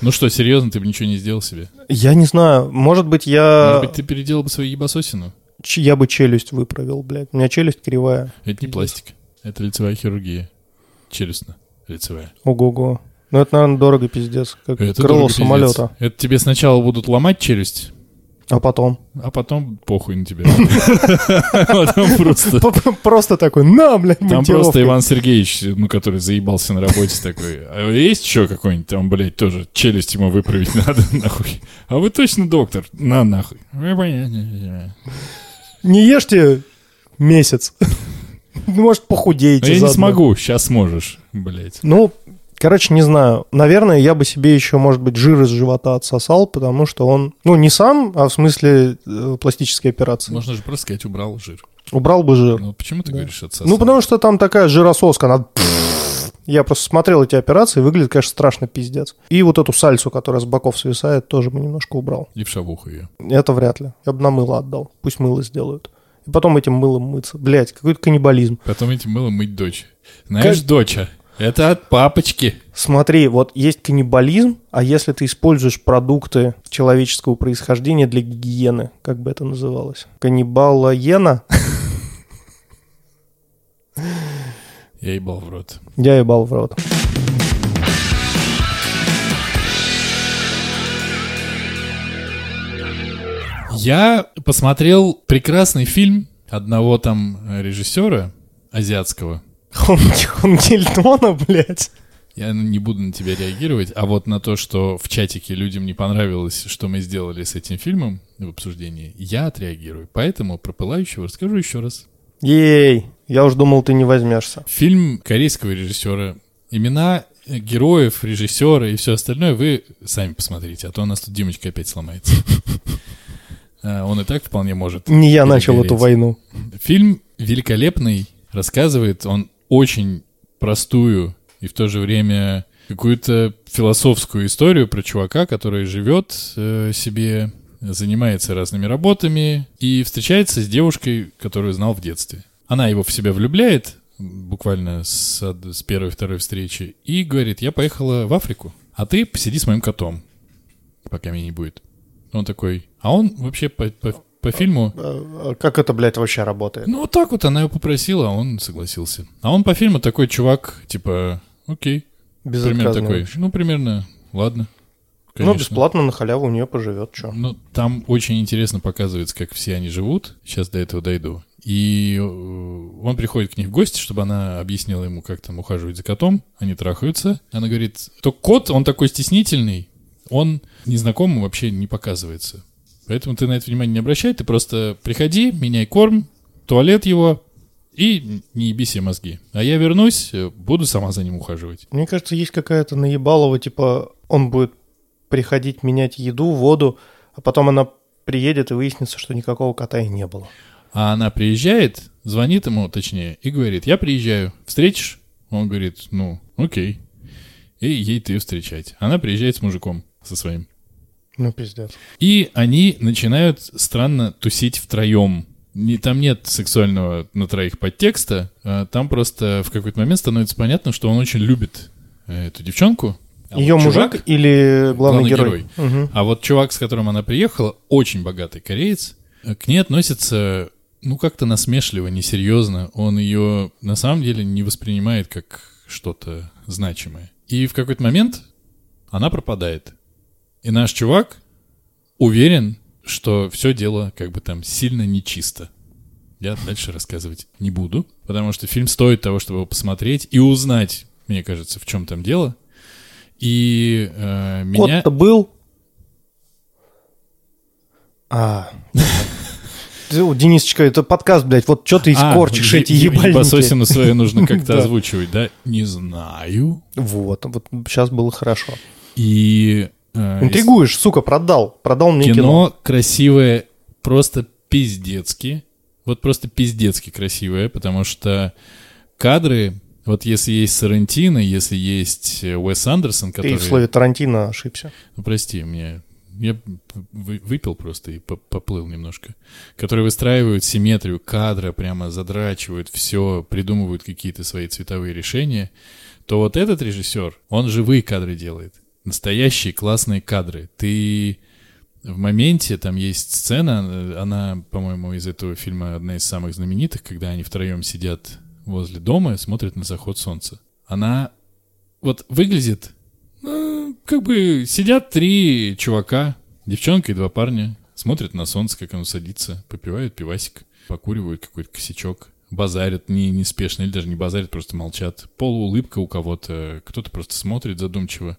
Ну что, серьезно, ты бы ничего не сделал себе? Я не знаю. Может быть, я... Может быть, ты переделал бы свою ебасосину? Я бы челюсть выправил, блядь. У меня челюсть кривая. Это не пластик. Это лицевая хирургия. Челюстно. Лицевая. Ого-го. Ну, это, наверное, дорого, пиздец. Как Это крыло дорого, пиздец. самолета. Это тебе сначала будут ломать челюсть, А потом? а потом похуй на тебя. Потом просто... Просто такой, на, блядь, Там просто Иван Сергеевич, ну, который заебался на работе, такой, а есть еще какой-нибудь там, блядь, тоже челюсть ему выправить надо, нахуй? А вы точно доктор? На, нахуй. Ну, понятно. Не ешьте месяц. Может, похудеете Ну, я не смогу, сейчас сможешь, блядь. Ну, короче, не знаю. Наверное, я бы себе еще, может быть, жир из живота отсосал, потому что он, ну, не сам, а в смысле э, пластической операции. Можно же просто сказать, убрал жир. Убрал бы жир. Ну, почему ты Да. говоришь отсосал? Ну, потому что там такая жирососка, она... Я просто смотрел эти операции, выглядит, конечно, страшно пиздец. И вот эту сальсу, которая с боков свисает, тоже бы немножко убрал. И в шавуху ее. Это вряд ли. Я бы на мыло отдал. Пусть мыло сделают. И потом этим мылом мыться. Блять, какой-то каннибализм. Потом этим мылом мыть дочь. Знаешь, доча, это от папочки. Смотри, вот есть каннибализм, а если ты используешь продукты человеческого происхождения для гигиены, как бы это называлось? Каннибалоена? Я ебал в рот. Я ебал в рот. Я посмотрел прекрасный фильм одного там режиссера азиатского. Он, он Гильдона, блядь. Я не буду на тебя реагировать, а вот на то, что в чатике людям не понравилось, что мы сделали с этим фильмом в обсуждении, я отреагирую. Поэтому про пылающего расскажу еще раз. Ей, я уж думал, ты не возьмешься. Фильм корейского режиссера. Имена героев, режиссера и все остальное вы сами посмотрите, а то у нас тут Димочка опять сломается. А, Он и так вполне может. Не я начал эту войну. Фильм великолепный, рассказывает он очень простую и в то же время какую-то философскую историю про чувака, который живет э, себе, занимается разными работами и встречается с девушкой, которую знал в детстве. Она его в себя влюбляет, буквально с, с первой-второй встречи, и говорит, я поехала в Африку, а ты посиди с моим котом, пока меня не будет. Он такой, а он вообще по, по- по фильму А Как это, блядь, вообще работает? ну, вот так вот она его попросила, а он согласился. А он по фильму такой чувак, типа, окей. Примерно такой. Ну, примерно, ладно. Ну, Конечно. бесплатно на халяву у нее поживет, что. Ну, там очень интересно показывается, как все они живут. Сейчас до этого дойду. И э, он приходит к ней в гости, чтобы она объяснила ему, как там ухаживать за котом. Они трахаются. Она говорит, то кот, он такой стеснительный, он незнакомым вообще не показывается. Поэтому ты на это внимание не обращай, ты просто приходи, меняй корм, туалет его, и не еби себе мозги. А я вернусь, э, буду сама за ним ухаживать. Мне кажется, есть какая-то наебалова, типа, он будет приходить менять еду, воду, а потом она приедет и выяснится, что никакого кота и не было. А она приезжает, звонит ему, точнее, и говорит, я приезжаю, встретишь? Он говорит, ну, окей. И ей ты встречать. Она приезжает с мужиком, со своим. Ну, пиздец. И они начинают странно тусить втроем. Не, там нет сексуального на троих подтекста, а там просто в какой-то момент становится понятно, что он очень любит э, эту девчонку. А Ее вот мужик чувак- или главный, главный герой? Мгм. а вот чувак, с которым она приехала, очень богатый кореец, э, к ней относится, ну, как-то насмешливо, несерьезно. Он ее, на самом деле, не воспринимает как что-то значимое. И в какой-то момент она пропадает. И наш чувак уверен, что все дело как бы там сильно нечисто. Я дальше рассказывать не буду, потому что фильм стоит того, чтобы его посмотреть и узнать, мне кажется, в чем там дело. И э, меня... Кот-то был. А, Денисочка, это подкаст, блядь, вот что ты А, корчишь е- эти ебальники? ебасосину свою нужно как-то озвучивать, да? Не знаю. Вот, вот сейчас было хорошо. И... э, Интригуешь, сука, продал. Продал мне кино. Кино красивое, просто пиздецки. Вот просто пиздецки красивое, потому что кадры, вот если есть Сарантино, если есть э, Уэс Андерсон, Ты который... в слове Тарантино ошибся. Ну, прости, мне... Я вы- выпил просто и по- поплыл немножко. Которые выстраивают симметрию кадра, прямо задрачивают все, придумывают какие-то свои цветовые решения, то вот этот режиссер, он живые кадры делает. Настоящие классные кадры. Ты в моменте, там есть сцена, она, по-моему, из этого фильма одна из самых знаменитых, когда они втроем сидят возле дома и смотрят на заход солнца. Она вот выглядит, ну, как бы сидят три чувака, девчонка и два парня, смотрят на солнце, как оно садится, попивают пивасик, покуривают какой-то косячок, базарят не, неспешно или даже не базарят, просто молчат. Полуулыбка у кого-то, кто-то просто смотрит задумчиво.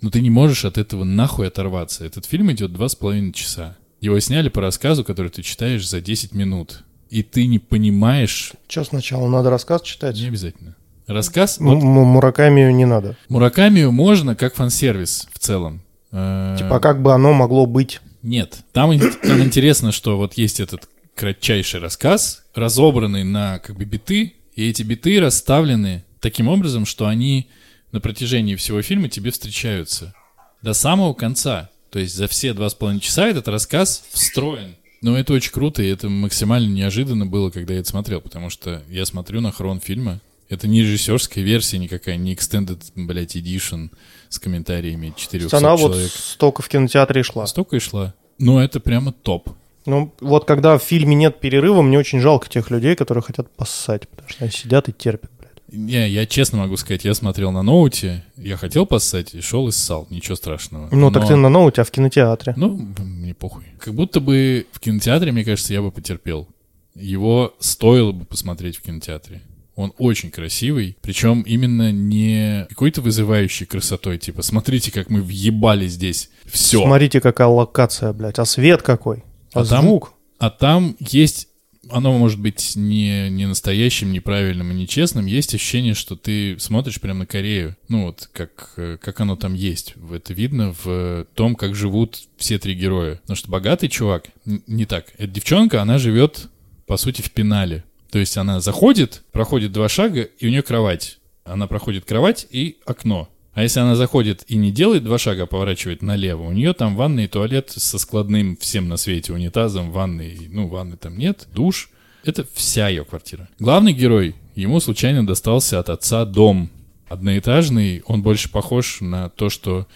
Но ты не можешь от этого нахуй оторваться. Этот фильм идет два с половиной часа. Его сняли по рассказу, который ты читаешь за 10 минут. И ты не понимаешь... Что сначала, надо рассказ читать? Не обязательно. Рассказ... М- Вот, м- Мураками не надо. Муракамию можно как фан-сервис в целом. Э, Типа, а как бы оно могло быть? Нет. Там, там интересно, что вот есть этот кратчайший рассказ, разобранный на как бы биты, и эти биты расставлены таким образом, что они на протяжении всего фильма тебе встречаются до самого конца. То есть за все два с половиной часа этот рассказ встроен. Но это очень круто, и это максимально неожиданно было, когда я это смотрел, потому что я смотрю на хрон фильма. Это не режиссерская версия никакая, не extended, блядь, edition с комментариями То 400 есть она вот человек. столько в кинотеатре и шла. Столько и шла. Но это прямо топ. Ну, вот когда в фильме нет перерыва, мне очень жалко тех людей, которые хотят поссать, потому что они сидят и терпят. Не, я честно могу сказать, я смотрел на ноуте, я хотел поссать и шел и ссал, ничего страшного. Ну, так Но- ты на ноуте, а в кинотеатре. Ну, мне похуй. Как будто бы в кинотеатре, мне кажется, я бы потерпел. Его стоило бы посмотреть в кинотеатре. Он очень красивый, причем именно не какой-то вызывающей красотой, типа, смотрите, как мы въебали здесь. Все. Смотрите, какая локация, блядь. А свет какой? А, А там- звук? А там есть, оно может быть не, не настоящим, неправильным и нечестным, есть ощущение, что ты смотришь прямо на Корею. Ну вот, как, э, как оно там есть. Это видно в том, как живут все три героя. Потому что богатый чувак, не так. Эта девчонка, она живет, по сути, в пенале. То есть она заходит, проходит два шага, и у нее кровать. Она проходит кровать и окно. А если она заходит и не делает два шага, а поворачивает налево, у нее там ванный и туалет со складным всем на свете унитазом, ванной, ну, ванны там нет, душ. Это вся ее квартира. Главный герой, ему случайно достался от отца дом. Одноэтажный, он больше похож на то, что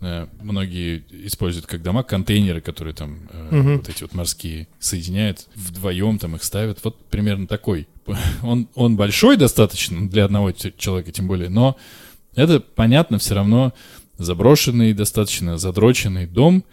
э, многие используют как дома, контейнеры, которые там э, Мгм. вот эти вот морские соединяют, вдвоем там их ставят. Вот примерно такой. Он, он большой достаточно для одного человека, тем более, но это, понятно, все равно заброшенный, достаточно задроченный дом,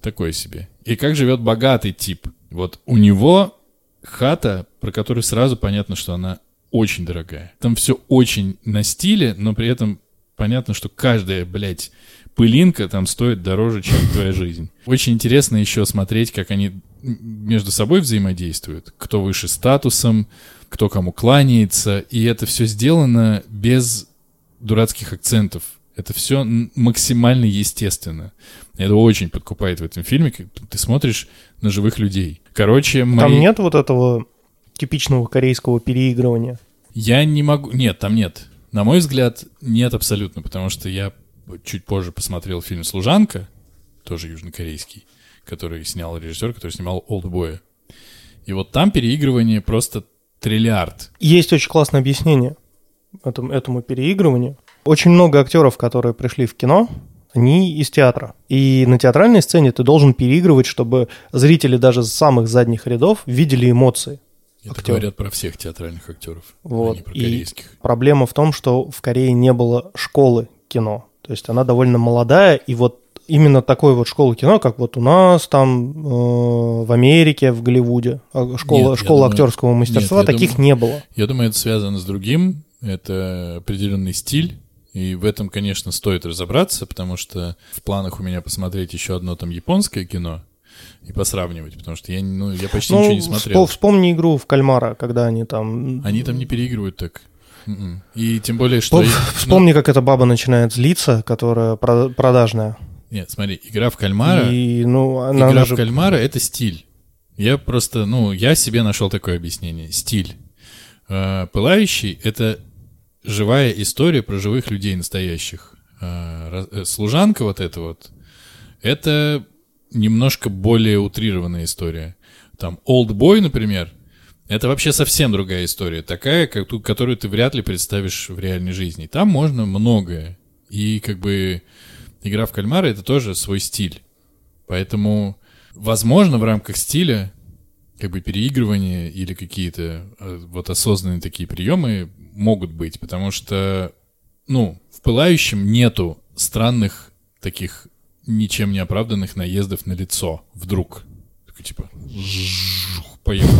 такой себе. И как живет богатый тип. Вот у него хата, про которую сразу понятно, что она очень дорогая. Там все очень на стиле, но при этом понятно, что каждая, блядь, пылинка там стоит дороже, чем твоя жизнь. Очень интересно еще смотреть, как они между собой взаимодействуют. Кто выше статусом, кто кому кланяется. И это все сделано без дурацких акцентов. Это все максимально естественно. Это очень подкупает в этом фильме. как Ты смотришь на живых людей. Короче, мои... Там нет вот этого типичного корейского переигрывания. Я не могу... Нет, там нет. На мой взгляд, нет абсолютно, потому что я чуть позже посмотрел фильм «Служанка», тоже южнокорейский, который снял режиссер, который снимал «Олдбоя». И вот там переигрывание просто триллиард. Есть очень классное объяснение этому, этому переигрыванию. Очень много актеров, которые пришли в кино, они из театра. И на театральной сцене ты должен переигрывать, чтобы зрители даже с самых задних рядов видели эмоции. Это Актер. говорят про всех театральных актеров, Вот. а не про И корейских. проблема в том, что в Корее не было школы кино. То есть она довольно молодая, и вот именно такой вот школы кино, как вот у нас там э, в Америке, в Голливуде, а, школа, Нет, школа думаю- актерского мастерства, нет, таких думаю- не было. Я думаю, это связано с другим. Это определенный стиль. И в этом, конечно, стоит разобраться, потому что в планах у меня посмотреть еще одно там японское кино. и посравнивать, потому что я, ну, я почти Ну, ничего не смотрел. вспо- вспомни игру в кальмара, когда они там... Они там не переигрывают так. Мгм. И тем более, что... Ну, Вспомни, как эта баба начинает злиться, которая прода- продажная. нет, смотри, игра в кальмара... И, ну, она, Игра она в кальмара — это стиль. Я просто, ну, я себе нашел такое объяснение. Стиль. Э, Пылающий — это живая история про живых людей настоящих. Раз- э, Служанка вот эта вот, это немножко более утрированная история. Там Old Boy, например, это вообще совсем другая история. Такая, как которую ты вряд ли представишь в реальной жизни. Там можно многое. И как бы игра в кальмара — это тоже свой стиль. Поэтому, возможно, в рамках стиля, как бы переигрывания или какие-то э, вот осознанные такие приемы могут быть, потому что, ну, в пылающем нету странных таких ничем не оправданных наездов на лицо вдруг. Такой типа поехал.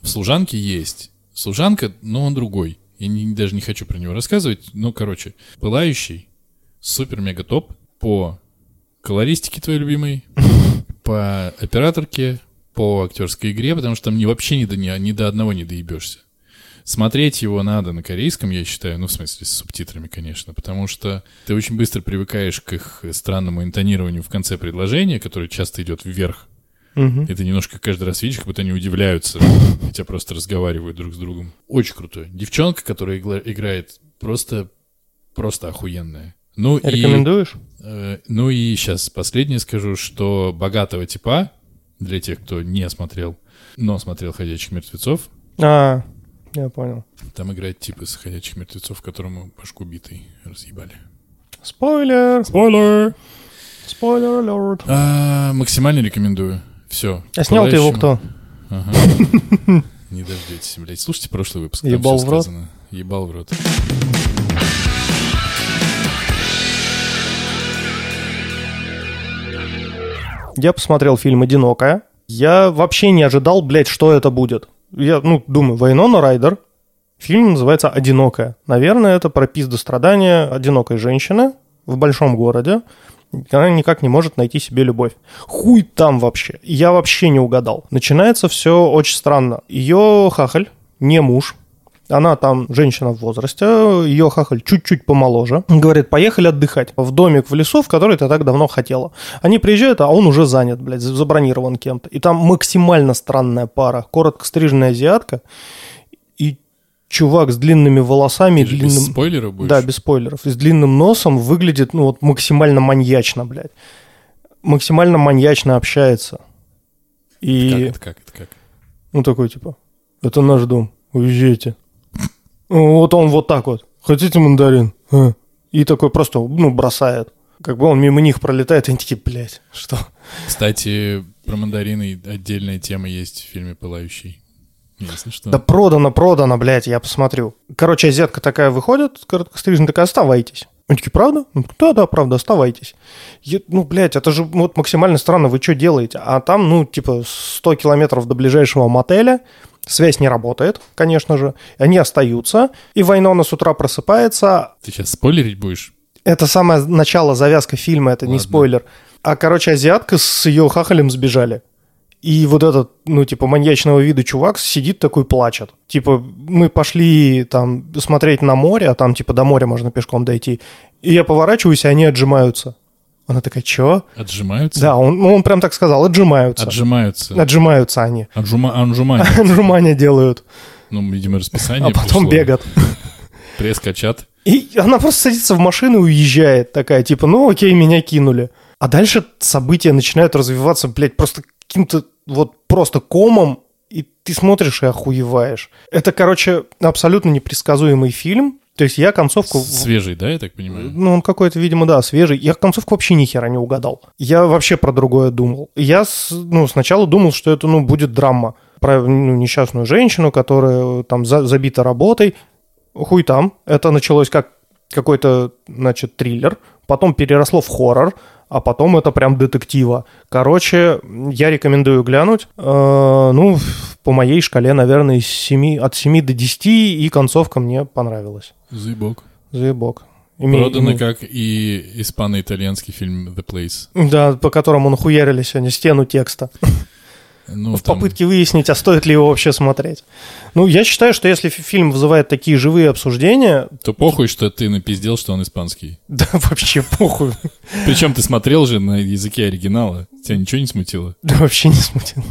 В служанке есть. Служанка, но он другой. Я не- даже не хочу про него рассказывать. Ну, короче, пылающий, супер-мега топ по колористике твоей любимой, по операторке, по актерской игре, потому что там ни, вообще ни до, ни, ни до одного не доебешься. Смотреть его надо на корейском, я считаю, ну, в смысле, с субтитрами, конечно, потому что ты очень быстро привыкаешь к их странному интонированию в конце предложения, которое часто идет вверх. Мгм. И ты немножко каждый раз видишь, как будто они удивляются, хотя просто разговаривают друг с другом. Очень крутой. Девчонка, которая игла- играет, просто, просто охуенная. Ну и, Рекомендуешь? э, ну и сейчас последнее скажу, что богатого типа, для тех, кто не смотрел, но смотрел «Ходячих мертвецов», А, я понял. там играет тип из «Ходячих мертвецов», которому башку битой разъебали. Спойлер! Спойлер! Спойлер алерт. А, максимально рекомендую. Все. А снял ты его кто? Ага. Не дождетесь, блядь. Слушайте прошлый выпуск. там Ебал в рот? Ебал в рот. Я посмотрел фильм «Одинокая». Я вообще не ожидал, блядь, что это будет. Я, ну, думаю, Вайнона Райдер. Фильм называется «Одинокая». Наверное, это про пиздострадания одинокой женщины в большом городе. Она никак не может найти себе любовь. Хуй там вообще. Я вообще не угадал. Начинается все очень странно. Ее хахаль, не муж, она там женщина в возрасте, ее хахаль чуть-чуть помоложе. Говорит, поехали отдыхать в домик в лесу, в который ты так давно хотела. Они приезжают, а он уже занят, блядь, забронирован кем-то. И там максимально странная пара. Коротко стриженная азиатка и чувак с длинными волосами. Ты же длинным... без спойлеров будешь? Да, без спойлеров. И с длинным носом выглядит, ну, вот максимально маньячно, блядь. Максимально маньячно общается. Как И, это, как это, как? ну, такой, типа, это наш дом, уезжайте. Ну, Вот он вот так вот. Хотите мандарин? А. И такой просто, ну, бросает. Как бы он мимо них пролетает, и они такие, блядь, что? Кстати, про мандарины отдельная тема есть в фильме «Пылающий». Если что. Да продано, продано, блядь, я посмотрю. Короче, азиатка такая выходит, короткострижная, такая, оставайтесь. Они такие, правда? Такой, Да, да, правда, оставайтесь. Я- ну, блядь, это же вот максимально странно, вы что делаете? А там, ну, типа, 100 километров до ближайшего мотеля, связь не работает, конечно же, они остаются, и Вайнона с утра просыпается, Ты сейчас спойлерить будешь? это самое начало, завязка фильма, это не Ладно. спойлер. А, короче, азиатка с ее хахалем сбежали. И вот этот, ну, типа, маньячного вида чувак сидит такой, плачет. Типа, мы пошли там смотреть на море, а там, типа, до моря можно пешком дойти. И я поворачиваюсь, и они отжимаются. Она такая, чё? Отжимаются? Да, он, ну, он прям так сказал, отжимаются. Отжимаются. Отжимаются они. Отжума... Анжумани. Отжимания делают, Ну, видимо, расписание а потом пришло. бегают. Пресс качат. И она просто садится в машину и уезжает. Такая, типа, ну окей, меня кинули. А дальше события начинают развиваться, блядь, просто каким-то вот просто комом, и ты смотришь и охуеваешь. Это, короче, абсолютно непредсказуемый фильм. То есть я концовку... Свежий, да, я так понимаю? Ну, он какой-то, видимо, да, свежий. Я концовку вообще ни хера не угадал. Я вообще про другое думал. Я ну, сначала думал, что это ну, будет драма про ну, несчастную женщину, которая там за- забита работой. Хуй там. Это началось как какой-то, значит, триллер. Потом переросло в хоррор. А потом это прям детектива. Короче, я рекомендую глянуть. Э, ну, по моей шкале, наверное, из 7, от 7 до 10. И концовка мне понравилась. Заебок. Име- Продано име- как и испано-итальянский фильм The Place. Да, по которому нахуярили сегодня стену текста. Ну, в там- попытке выяснить, а стоит ли его вообще смотреть. Ну, я считаю, что если фи- фильм вызывает такие живые обсуждения, То похуй, что ты напиздел, что он испанский. да вообще похуй. Причем ты смотрел же на языке оригинала. Тебя ничего не смутило? Да вообще не смутило.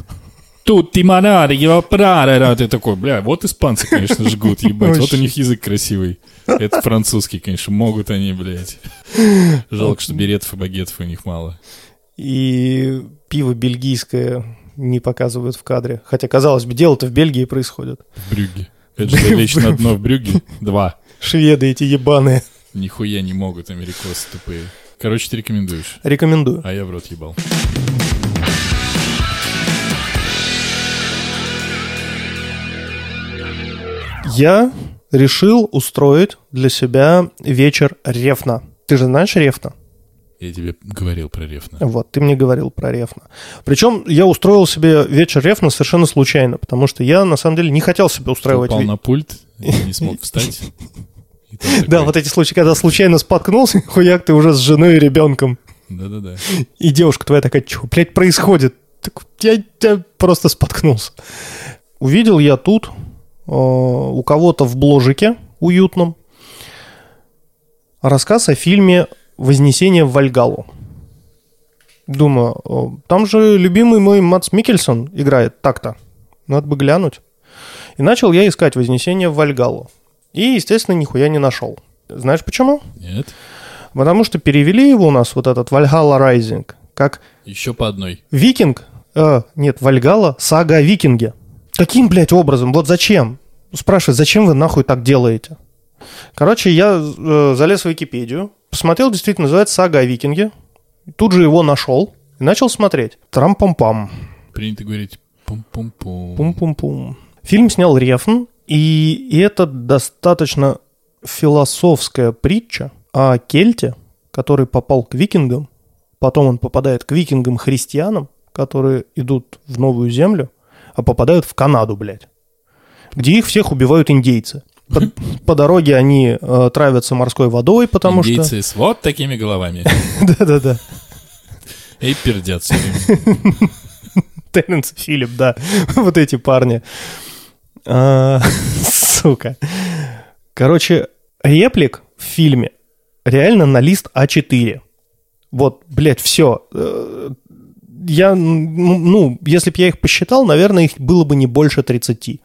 Тут ты монада, его прара. Ты такой, бля, вот испанцы, конечно, жгут, ебать. Вот у них язык красивый. Это французский, конечно, могут они, блядь. Жалко, что беретов и багетов у них мало. И пиво бельгийское не показывают в кадре. Хотя, казалось бы, дело-то в Бельгии происходит. В Брюгге. Это же лечь на дно в Брюгге. Два. Шведы эти ебаные. Нихуя не могут, америкосы тупые. Короче, ты рекомендуешь. Рекомендую. А я в рот ебал. Я решил устроить для себя вечер Рефна. Ты же знаешь Рефна? Я тебе говорил про Рефна. Вот, ты мне говорил про Рефна. Причем я устроил себе вечер Рефна совершенно случайно, потому что я, на самом деле, не хотел себе Ты устраивать... упал ве- на пульт и не смог встать. Да, вот эти случаи, когда случайно споткнулся, хуяк, ты уже с женой и ребенком. Да-да-да. И девушка твоя такая, что, блядь, происходит? Так я, я просто споткнулся. Увидел я тут у кого-то в бложике уютном рассказ о фильме «Вознесение в Вальгалу». Думаю, э, там же любимый мой Мац Микельсон играет так-то. Надо бы глянуть. И начал я искать «Вознесение в Вальгалу». И, естественно, нихуя не нашел. Знаешь почему? Нет? Потому что перевели его у нас, вот этот Valhalla Rising, как Еще по одной. Викинг, э, нет, Вальгала, сага о викинге. Каким, блядь, образом? Вот зачем? Спрашивает, зачем вы нахуй так делаете? Короче, я э, залез в Википедию, посмотрел, действительно, называется «Сага о викинге». Тут же его нашел и начал смотреть. Трам-пам-пам. Принято говорить пум-пум-пум. Пум-пум-пум. Фильм снял Рефн, и это достаточно философская притча о Кельте, который попал к викингам, потом он попадает к викингам-христианам, которые идут в новую землю, а попадают в Канаду, блядь, где их всех убивают индейцы. По, по дороге они э, травятся морской водой, потому Индейцы с вот такими головами. что... Да-да-да. И пердят все время. Терренс Филипп, да. Вот эти парни. А, Сука. Короче, реплик в фильме реально на лист А4. Вот, блядь, все. Я, ну, если бы я их посчитал, наверное, их было бы не больше 30.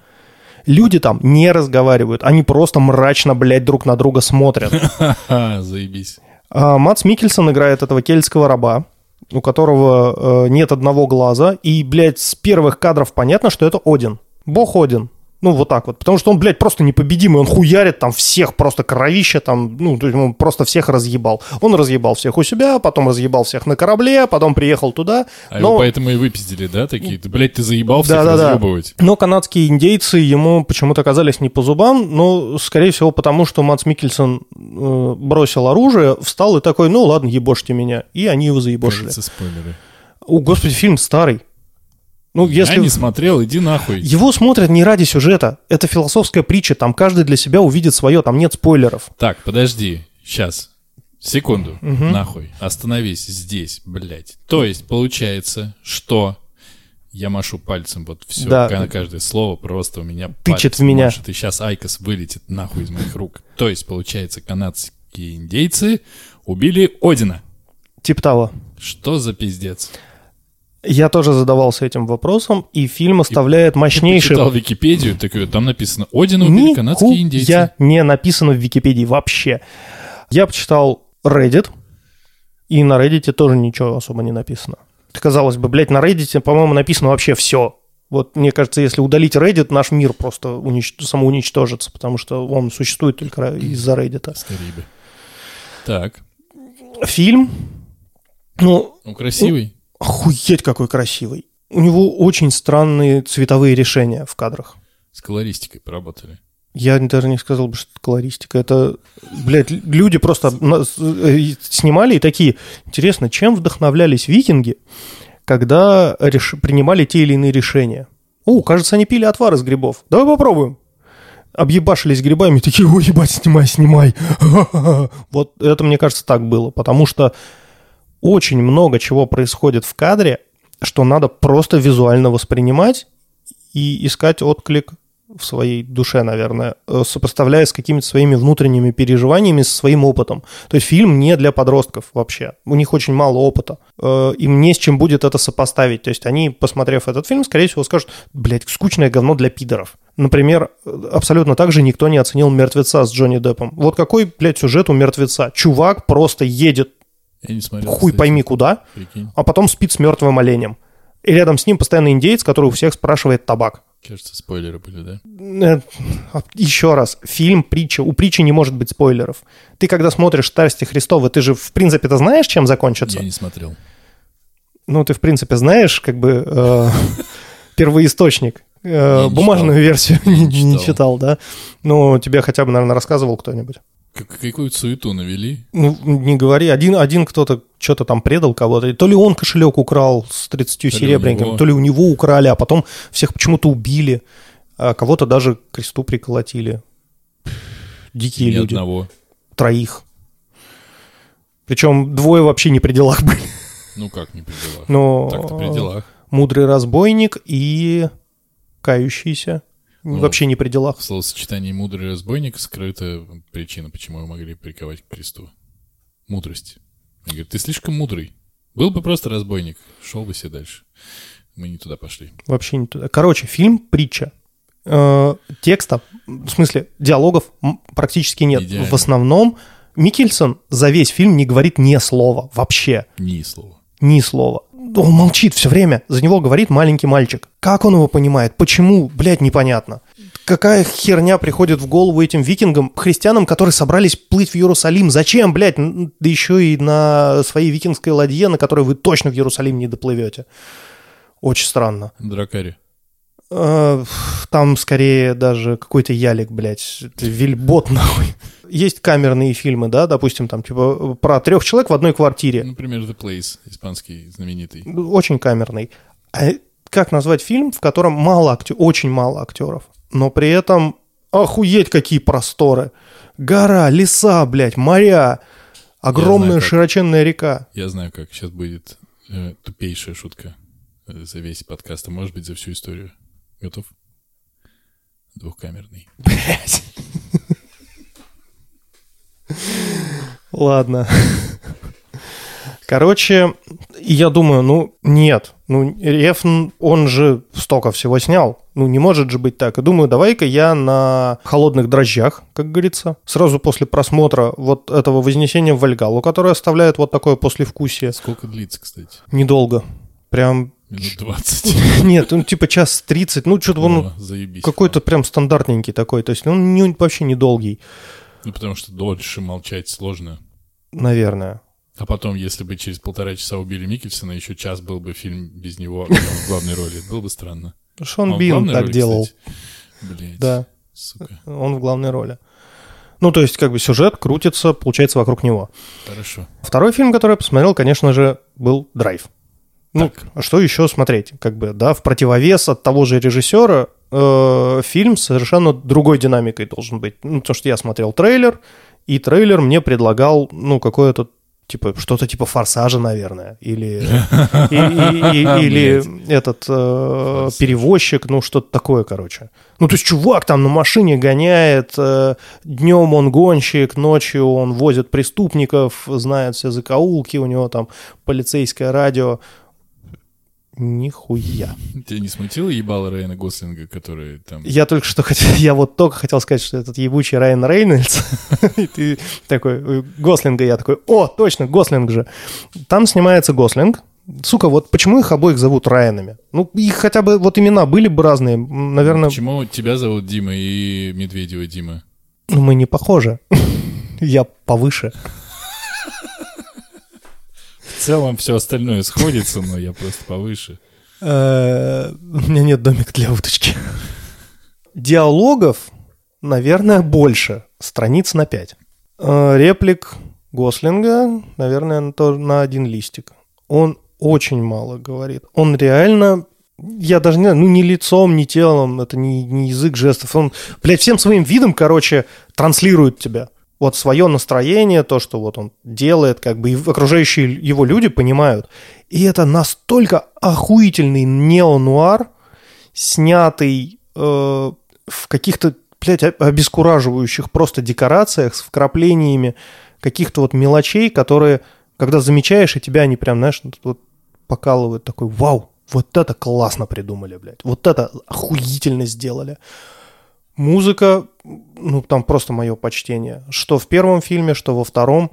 Люди там не разговаривают, они просто мрачно, блядь, друг на друга смотрят. Заебись. А Мац Микельсон играет этого кельтского раба, у которого э, нет одного глаза. И, блядь, с первых кадров понятно, что это Один. Бог Один. Ну, вот так вот. Потому что он, блядь, просто непобедимый. Он хуярит там всех, просто кровища там. Ну, то есть он просто всех разъебал. Он разъебал всех у себя, потом разъебал всех на корабле, потом приехал туда. А но... его поэтому и выпиздили, да, такие? Блядь, ты заебал всех Да-да-да. разъебывать. Но канадские индейцы ему почему-то оказались не по зубам, но, скорее всего, потому что Мац Микельсон э, бросил оружие, встал и такой, ну ладно, ебошьте меня. И они его заебошили. Кажется, спойлеры. О, господи, фильм старый. Ну, если... Я не смотрел, иди нахуй. Его смотрят не ради сюжета. Это философская притча. Там каждый для себя увидит свое. Там нет спойлеров. Так, подожди, сейчас. Секунду, нахуй. Остановись здесь, блядь. То есть, получается, что я машу пальцем, вот все, Да. на каждое слово просто у меня Тычет в меня. машет, и сейчас IQOS вылетит нахуй из моих рук. То есть, получается, канадские индейцы убили Одина. Типа того. Что за пиздец? Я тоже задавался этим вопросом, и фильм оставляет мощнейший... Читал Википедию, так и там написано Одина убили канадские индейцы. Нихуя не написано в Википедии вообще. Я почитал Reddit, и на Reddit тоже ничего особо не написано. Казалось бы, блядь, на Reddit, по-моему, написано вообще все. Вот мне кажется, если удалить Reddit, наш мир просто унич... самоуничтожится, потому что он существует только из-за Reddit. Скорее бы. Так, Фильм, ну, ну красивый. Охуеть какой красивый. У него очень странные цветовые решения в кадрах. С колористикой поработали. Я даже не сказал бы, что это колористика. Это, блядь, люди просто э, снимали и такие, интересно, чем вдохновлялись викинги, когда реш- принимали те или иные решения? О, кажется, они пили отвар из грибов. Давай попробуем. объебашились грибами, такие, ой, ебать, снимай, снимай. Вот это, мне кажется, так было, потому что очень много чего происходит в кадре, что надо просто визуально воспринимать и искать отклик в своей душе, наверное, э, сопоставляя с какими-то своими внутренними переживаниями, со своим опытом. То есть фильм не для подростков вообще. У них очень мало опыта. Э, Им не с чем будет это сопоставить. То есть они, посмотрев этот фильм, скорее всего скажут, блядь, скучное говно для пидоров. Например, абсолютно так же никто не оценил «Мертвеца» с Джонни Деппом. Вот какой, блядь, сюжет у «Мертвеца»? Чувак просто едет Я не смотрел. хуй кстати. пойми куда, Прикинь. а потом спит с мертвым оленем. И рядом с ним постоянно индеец, который у всех спрашивает табак. Кажется, спойлеры были, да? Э, Еще раз, фильм, притча. У притчи не может быть спойлеров. Ты когда смотришь «Старости Христовы», ты же, в принципе-то, знаешь, чем закончится? Я не смотрел. Ну, ты, в принципе, знаешь, как бы, э, первоисточник. Э, бумажную версию не, Не читал. читал, да? Ну, тебе хотя бы, наверное, рассказывал кто-нибудь. Как- какую-то суету навели. Ну, не говори. Один, один кто-то что-то там предал кого-то. То ли он кошелек украл с 30 ли серебряниками, то ли у него украли, а потом всех почему-то убили. А кого-то даже к кресту приколотили. Дикие Ни люди. одного. Троих. Причем двое вообще не при делах были. Ну как не при делах? Но Так-то при делах. мудрый разбойник и кающийся. Ну, вообще не при делах. В словосочетании «мудрый разбойник» скрыта причина, почему его могли приковать к кресту. Мудрость. Он говорит, ты слишком мудрый. Был бы просто разбойник, шел бы себе дальше. Мы не туда пошли. Вообще не туда. Короче, фильм притча. Э, текста, в смысле, диалогов практически нет. Идеально. В основном Микельсон за весь фильм не говорит ни слова вообще. Ни слова. Ни слова. Он молчит все время. За него говорит маленький мальчик. Как он его понимает? Почему? Блядь, непонятно. Какая херня приходит в голову этим викингам, христианам, которые собрались плыть в Иерусалим? Зачем, блядь? Да еще и на своей викингской ладье, на которой вы точно в Иерусалим не доплывете. Очень странно. Дракари. Э, Там скорее даже какой-то ялик, блядь, вильбот нахуй. Есть камерные фильмы, да, допустим, там, типа, про трех человек в одной квартире. Например, The Place, испанский знаменитый. Очень камерный. А как назвать фильм, в котором мало актеров, очень мало актеров, но при этом охуеть какие просторы. Гора, леса, блядь, моря, огромная как. широченная река. Я знаю, как сейчас будет э, тупейшая шутка э, за весь подкаст, а может быть за всю историю. Готов? Двухкамерный. Блядь. Ладно. Короче, я думаю, ну, нет. Ну, Рефн, он же столько всего снял. Ну, не может же быть так. И думаю, давай-ка я на холодных дрожжах, как говорится, сразу после просмотра вот этого вознесения в Вальгалу, которое оставляет вот такое послевкусие. Сколько длится, кстати? Недолго. Прям... Минут 20. Нет, ну, типа час 30. Ну, что-то он какой-то прям стандартненький такой. То есть он не, вообще недолгий, Ну, потому что дольше молчать сложно. наверное. А потом, если бы через полтора часа убили Микельсона, еще час был бы фильм без него а он в главной роли. Было бы странно. Шон Он в Бин так роли, делал. Блядь. Да, Сука. он в главной роли. Ну, то есть, как бы сюжет крутится, получается, вокруг него. Хорошо. Второй фильм, который я посмотрел, конечно же, был «Драйв». Ну, Так. а что еще смотреть? Как бы, да, в противовес от того же режиссера э, фильм совершенно другой динамикой должен быть. Ну, потому что я смотрел трейлер, и трейлер мне предлагал, ну, какое-то типа что-то типа форсажа, наверное, или и- и- и- или этот э, перевозчик, ну что-то такое, короче. Ну то есть чувак там на машине гоняет, днем он гонщик, ночью он возит преступников, знает все закоулки, у него там полицейское радио. Нихуя. Тебя не смутило ебало Райана Гослинга, который там... Я только что хотел, я вот только хотел сказать, что этот ебучий Райан Рейнольдс, и ты такой, э, Гослинга, я такой, о, точно, Гослинг же. Там снимается Гослинг. Сука, вот почему их обоих зовут Райанами? Ну, их хотя бы, вот имена были бы разные, наверное, Почему тебя зовут Дима и Медведева Дима? ну, мы не похожи. Я повыше. Целом все остальное сходится, но я просто повыше. Э, У меня нет домик для уточки. Диалогов, наверное, больше. Страниц на пять. Э, Реплик Гослинга, наверное, на то- на один листик. Он очень мало говорит. Он реально я даже не знаю, ну, ни лицом, ни телом, это не, не язык жестов. Он, блядь, всем своим видом, короче, транслирует тебя. Вот свое настроение, то, что вот он делает, как бы и окружающие его люди понимают. И это настолько охуительный неонуар, снятый э, в каких-то, блядь, обескураживающих просто декорациях с вкраплениями каких-то вот мелочей, которые, когда замечаешь, и тебя они прям, знаешь, вот покалывают такой, вау, вот это классно придумали, блядь. Вот это охуительно сделали. Музыка, ну, там просто мое почтение. Что в первом фильме, что во втором.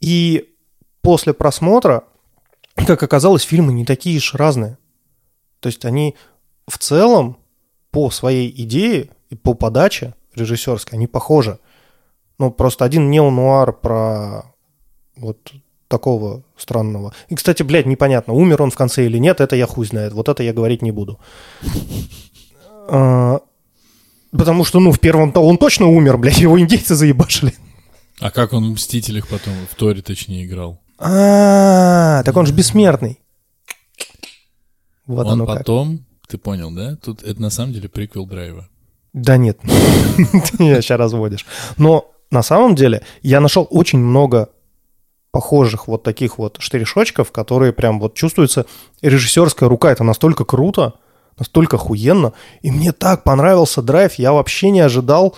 И после просмотра, как оказалось, фильмы не такие уж разные. То есть они в целом по своей идее и по подаче режиссерской, они похожи. Ну, просто один неонуар про вот такого странного. И, кстати, блядь, непонятно, умер он в конце или нет, это я хуй знает. Вот это я говорить не буду. А, потому что, ну, в первом-то он точно умер, блядь, его индейцы заебашили. А как он в «Мстителях» потом, в Торе точнее, играл? А, так он же бессмертный. Вот он потом, ты понял, да? Тут это на самом деле приквел Драйва. Да нет, ты меня сейчас разводишь. Но на самом деле я нашел очень много похожих вот таких вот штришочков, которые прям вот чувствуется режиссерская рука. Это настолько круто, настолько охуенно. И мне так понравился драйв. Я вообще не ожидал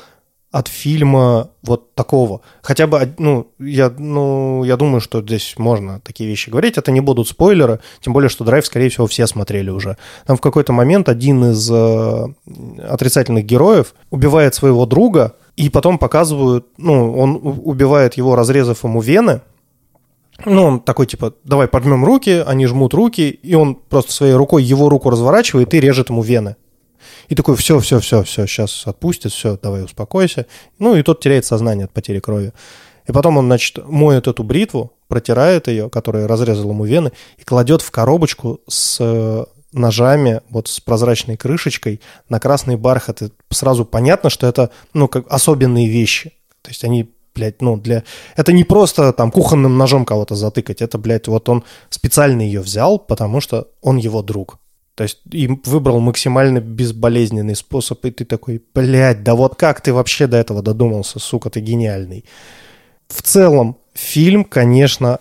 от фильма вот такого. Хотя бы, ну я, ну, я думаю, что здесь можно такие вещи говорить. Это не будут спойлеры, тем более, что драйв, скорее всего, все смотрели уже. Там в какой-то момент один из э, отрицательных героев убивает своего друга, и потом показывают, ну, он убивает его, разрезав ему вены, ну, он такой, типа, давай подмем руки, они жмут руки, и он просто своей рукой его руку разворачивает и режет ему вены. И такой, все, все, все, все, сейчас отпустит, все, давай успокойся. Ну, и тот теряет сознание от потери крови. И потом он, значит, моет эту бритву, протирает ее, которая разрезала ему вены, и кладет в коробочку с э, ножами, вот с прозрачной крышечкой на красный бархат. И сразу понятно, что это, ну, как особенные вещи. То есть они блядь, ну, для... Это не просто там кухонным ножом кого-то затыкать, это, блядь, вот он специально ее взял, потому что он его друг. То есть и выбрал максимально безболезненный способ, и ты такой, блядь, да вот как ты вообще до этого додумался, сука, ты гениальный. В целом, фильм, конечно,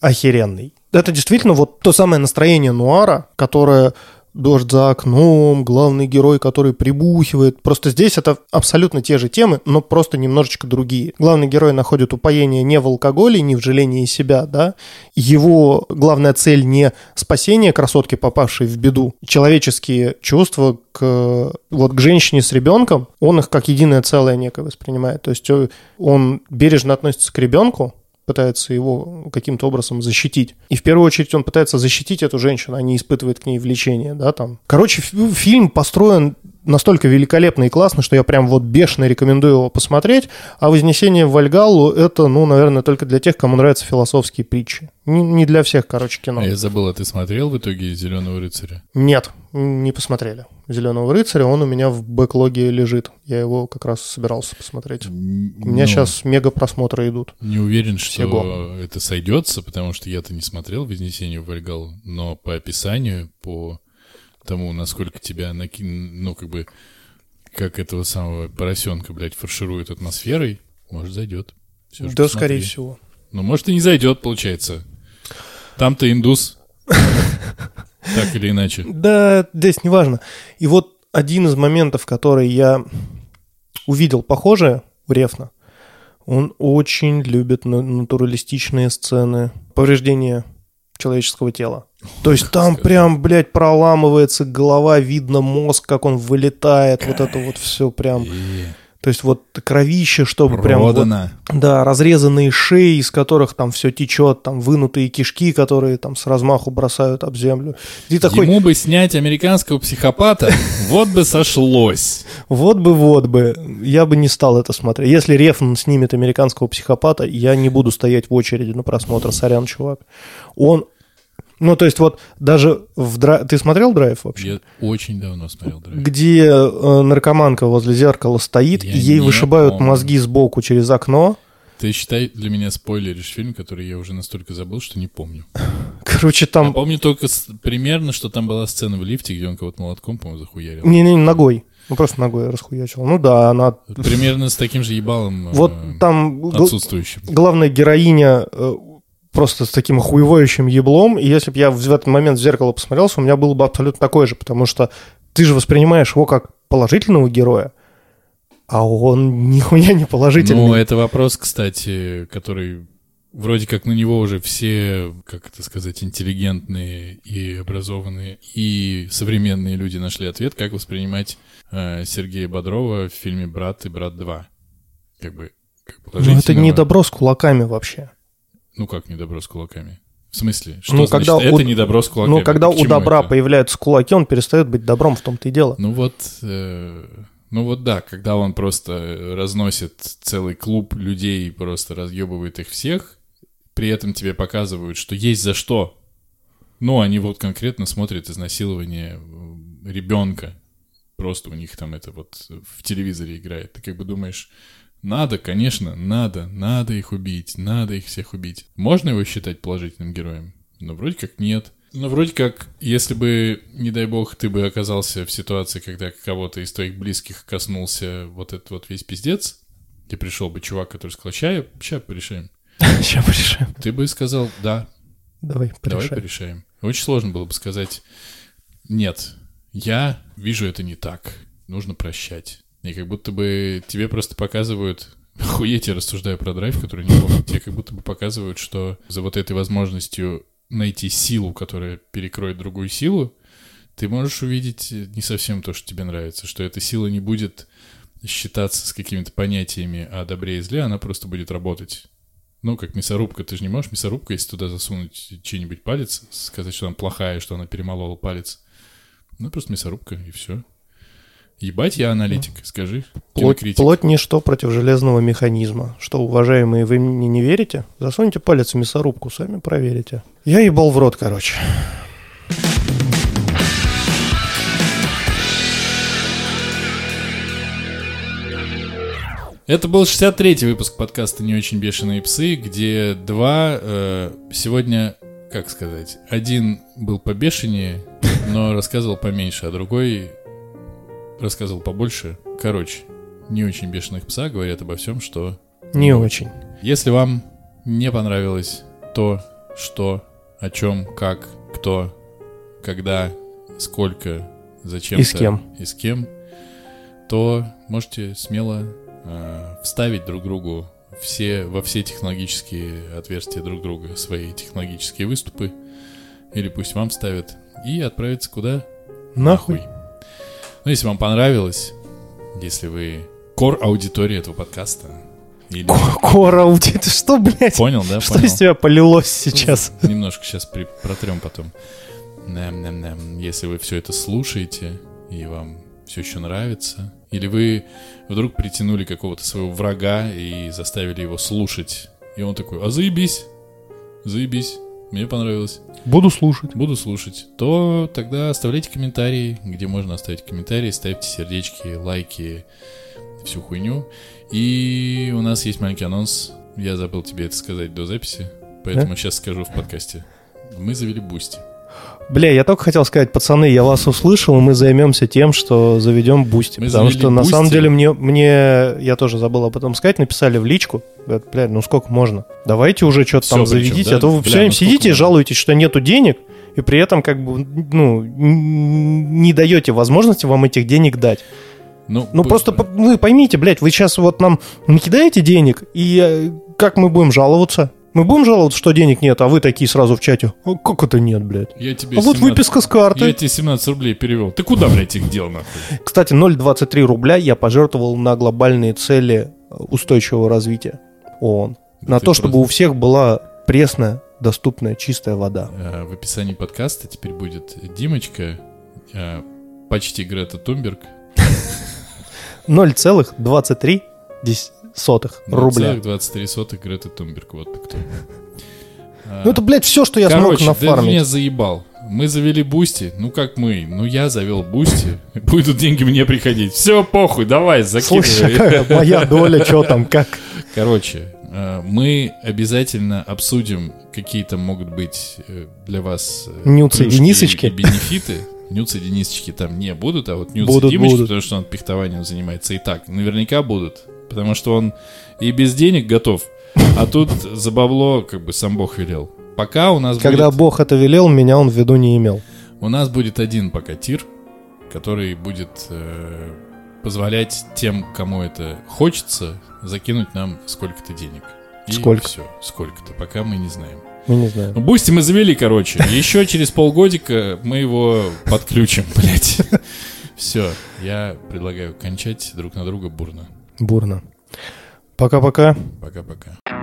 охеренный. Это действительно вот то самое настроение нуара, которое дождь за окном, главный герой, который прибухивает. Просто здесь это абсолютно те же темы, но просто немножечко другие. Главный герой находит упоение не в алкоголе, не в жалении себя, да. Его главная цель не спасение красотки, попавшей в беду. Человеческие чувства к, вот, к женщине с ребенком, он их как единое целое некое воспринимает. То есть э, он бережно относится к ребенку, пытается его каким-то образом защитить. И в первую очередь он пытается защитить эту женщину, а не испытывает к ней влечение, да, там. Короче, фильм построен настолько великолепно и классно, что я прям вот бешено рекомендую его посмотреть. А «Вознесение в Вальгаллу» — это, ну, наверное, только для тех, кому нравятся философские притчи. Не, не для всех, короче, кино. А я забыл, а ты смотрел в итоге «Зеленого рыцаря»? Нет, не посмотрели. «Зеленого рыцаря», он у меня в бэклоге лежит. Я его как раз собирался посмотреть. У меня ну, сейчас мега просмотры идут. Не уверен, что Всего. это сойдется, потому что я-то не смотрел «Вознесение в Вальгаллу», но по описанию, по тому, насколько тебя накин... ну, как бы, как этого самого поросенка, блядь, фарширует атмосферой, может, зайдет. Все, да, скорее всего. Ну, может, и не зайдет, получается. Там-то индус. Так или иначе. Да, здесь не важно. И вот один из моментов, который я увидел похожее у Рефна, он очень любит натуралистичные сцены повреждения человеческого тела. То есть там прям, блядь, проламывается голова, видно мозг, как он вылетает, вот это вот все прям... То есть вот кровище, чтобы Продано. прям... Вот, да, разрезанные шеи, из которых там все течет, там вынутые кишки, которые там с размаху бросают об землю. И такой... Ему бы снять американского психопата, вот бы сошлось. Вот бы, вот бы. Я бы не стал это смотреть. Если Рефн снимет американского психопата, я не буду стоять в очереди на просмотр. Сорян, чувак. Он ну, то есть вот даже в драйв... Ты смотрел драйв вообще? Я очень давно смотрел драйв. Где э, наркоманка возле зеркала стоит, Я и ей вышибают помню. мозги сбоку через окно. Ты считай для меня спойлеришь фильм, который я уже настолько забыл, что не помню. Короче, Я там... помню только с- примерно, что там была сцена в лифте, где он кого-то молотком, по-моему, захуярил. Не-не, ногой. Ну, просто ногой расхуячил. Ну да, она... Примерно с таким же ебалом э, Вот там гл- отсутствующим. главная героиня э, просто с таким охуевающим еблом, и если бы я в этот момент в зеркало посмотрелся, у меня было бы абсолютно такое же, потому что ты же воспринимаешь его как положительного героя, а он нихуя не положительный. Ну, это вопрос, кстати, который вроде как на него уже все, как это сказать, интеллигентные и образованные и современные люди нашли ответ, как воспринимать э, Сергея Бодрова в фильме «Брат» и «Брат 2». Как бы, как Ну, это положительного- не добро с кулаками вообще. Ну, как не добро с кулаками? В смысле? Что Ну, значит, когда это у- не добро с кулаками? Ну, когда К у добра это? появляются кулаки, он перестает быть добром, в том-то и дело. Ну вот, э, ну вот да, когда он просто разносит целый клуб людей, просто разъебывает их всех, при этом тебе показывают, что есть за что. Ну, они вот конкретно смотрят изнасилование э, ребенка. Просто у них там это вот в телевизоре играет. Ты как бы думаешь, надо, конечно, надо, надо их убить, надо их всех убить. Можно его считать положительным героем? Ну, вроде как нет. Ну, вроде как, если бы, не дай бог, ты бы оказался в ситуации, когда кого-то из твоих близких коснулся вот этот вот весь пиздец, и пришел бы чувак, который сказал, ща, сейчас порешаем. Сейчас порешаем. Ты бы сказал, да, Давай, давай порешаем. порешаем. Очень сложно было бы сказать, нет, я вижу это не так, нужно прощать. И как будто бы тебе просто показывают, охуеть, я рассуждаю про драйв, который не помню, тебе как будто бы показывают, что за вот этой возможностью найти силу, которая перекроет другую силу, ты можешь увидеть не совсем то, что тебе нравится, что эта сила не будет считаться с какими-то понятиями о добре и зле, она просто будет работать. Ну, как мясорубка, ты же не можешь мясорубку, если туда засунуть чей-нибудь палец, сказать, что она плохая, что она перемолола палец. Ну, просто мясорубка, и все. Ебать, я аналитик, скажи. Плоть, Кинокритик. плоть ничто против железного механизма. Что, уважаемые, вы мне не верите? Засуньте палец в мясорубку, сами проверите. Я ебал в рот, короче. Это был 63-й выпуск подкаста «Не очень бешеные псы», где два э, сегодня, как сказать, один был побешеннее, но рассказывал поменьше, а другой рассказывал побольше. Короче, «Не очень бешеных пса» говорят обо всем, что Не очень. Если вам не понравилось то, что, о чем, как, кто, когда, сколько, зачем И с кем. и с кем, то можете смело э, вставить друг другу все, во все технологические отверстия друг друга свои технологические выступы, или пусть вам ставят, и отправиться куда? Нахуй. Ну, если вам понравилось, если вы кор аудитории этого подкаста, или... Кора, тебя- ты что, блядь? Понял, да? Что Понял. из тебя полилось сейчас? Немножко сейчас при... протрем потом. Нэм-нэм-нэм. Если вы все это слушаете, и вам все еще нравится, или вы вдруг притянули какого-то своего врага и заставили его слушать, и он такой, а заебись, заебись, мне понравилось, Буду слушать. буду слушать, то тогда оставляйте комментарии, где можно оставить комментарии, ставьте сердечки, лайки, всю хуйню. И у нас есть маленький анонс. Я забыл тебе это сказать до записи, поэтому сейчас скажу в подкасте. Мы завели Boosty. Бля, я только хотел сказать, пацаны, я вас услышал, и мы займемся тем, что заведем Boosty. Мы потому что на самом деле мне, мне, я тоже забыл об этом сказать, написали в личку. Говорят, Бля, ну сколько можно? Давайте уже что-то там заведите, да? а то вы Бля, все время ну сидите и жалуетесь, что нету денег, и при этом как бы, ну, не даете возможности вам этих денег дать. Ну, Ну просто вы поймите, блядь, вы сейчас вот нам накидаете денег, и э, как мы будем жаловаться? Мы будем жаловаться, что денег нет, а вы такие сразу в чате. «А как это нет, блядь? Я тебе А вот 17 выписка с карты. Я тебе 17 рублей перевел. Ты куда, блядь, их дел, нахуй? Кстати, 0,23 рубля я пожертвовал на глобальные цели э, устойчивого развития ООН. На ты то, чтобы просто- у всех была пресная, доступная, чистая вода. Э, В описании подкаста теперь будет Димочка, э, почти Грета Тумберг. 0,23 дес- сотых рубля. 23 сотых Грета Тумберг. Вот ты кто. Ну это, блядь, все, что я Короче, смог нафармить. меня заебал. Мы завели Boosty. Ну как мы? Ну я завел Boosty. Будут деньги мне приходить. Все, похуй, давай, Слушай, закидывай. какая моя доля, что там, как? Короче, Э, Мы обязательно обсудим, какие там могут быть э, для вас э, Нюцы и Денисочки. и бенефиты. Нюцы и Денисочки там не будут, а вот Нюцы Будут, и Димочки, будут. потому что он пихтованием занимается и так, наверняка будут. Потому что он и без денег готов, а тут за бабло как бы сам Бог велел. Пока у нас Когда будет... Бог это велел, меня он в виду не имел. У нас будет один пока тир, который будет э, позволять тем, кому это хочется, закинуть нам сколько-то денег. И Сколько? все, сколько-то, пока мы не знаем. Мы не знаем. Ну, Boosty мы завели, короче. Еще через полгодика мы его подключим, блядь. Все, я предлагаю кончать друг на друга бурно. Бурно. Пока-пока. Пока-пока.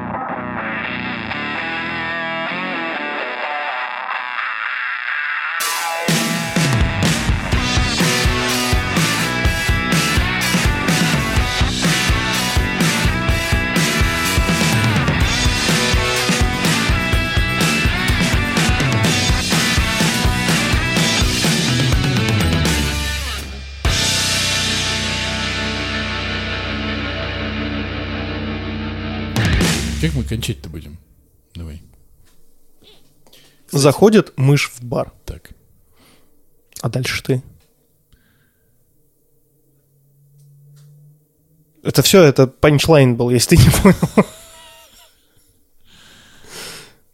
Как мы кончать-то будем? Давай. Заходит мышь в бар. Так. А дальше ты. Это все, это панчлайн был, если ты не понял.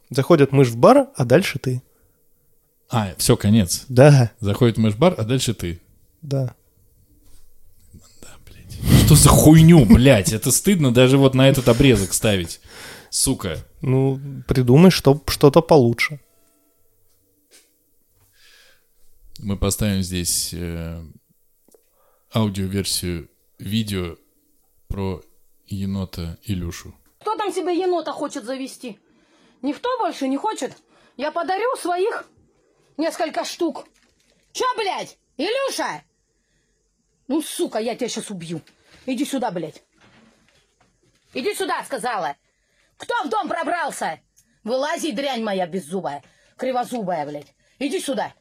Заходит мышь в бар, а дальше ты. А, все, конец. Да, Заходит мышь-бар, а дальше ты. да. Что за хуйню, блядь? Это стыдно даже вот на этот обрезок ставить. Сука. Ну, придумай что, что-то получше. Мы поставим здесь э, аудиоверсию видео про енота Илюшу. Кто там себе енота хочет завести? Никто больше не хочет? Я подарю своих несколько штук. Чё, блядь? Илюша? Ну, сука, я тебя сейчас убью. Иди сюда, блядь. Иди сюда, сказала. Кто в дом пробрался? Вылази, дрянь моя беззубая, кривозубая, блядь. Иди сюда.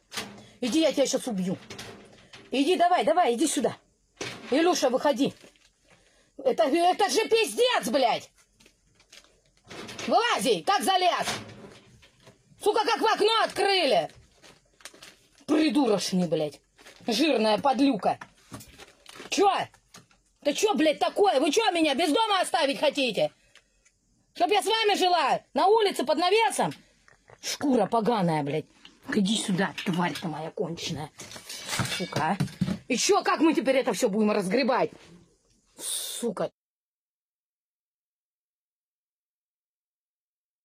Иди, я тебя сейчас убью. Иди, давай, давай, иди сюда. Илюша, выходи. Это, это же пиздец, блядь! Вылази, как залез! Сука, как в окно открыли! Придурочный, блядь. Жирная подлюка. Чё? Да чё, блядь, такое? Вы чё меня без дома оставить хотите? Чтоб я с вами жила? На улице под навесом? Шкура поганая, блядь. Иди сюда, тварь ты моя конченая. Сука, а? Чё, как мы теперь это все будем разгребать? Сука.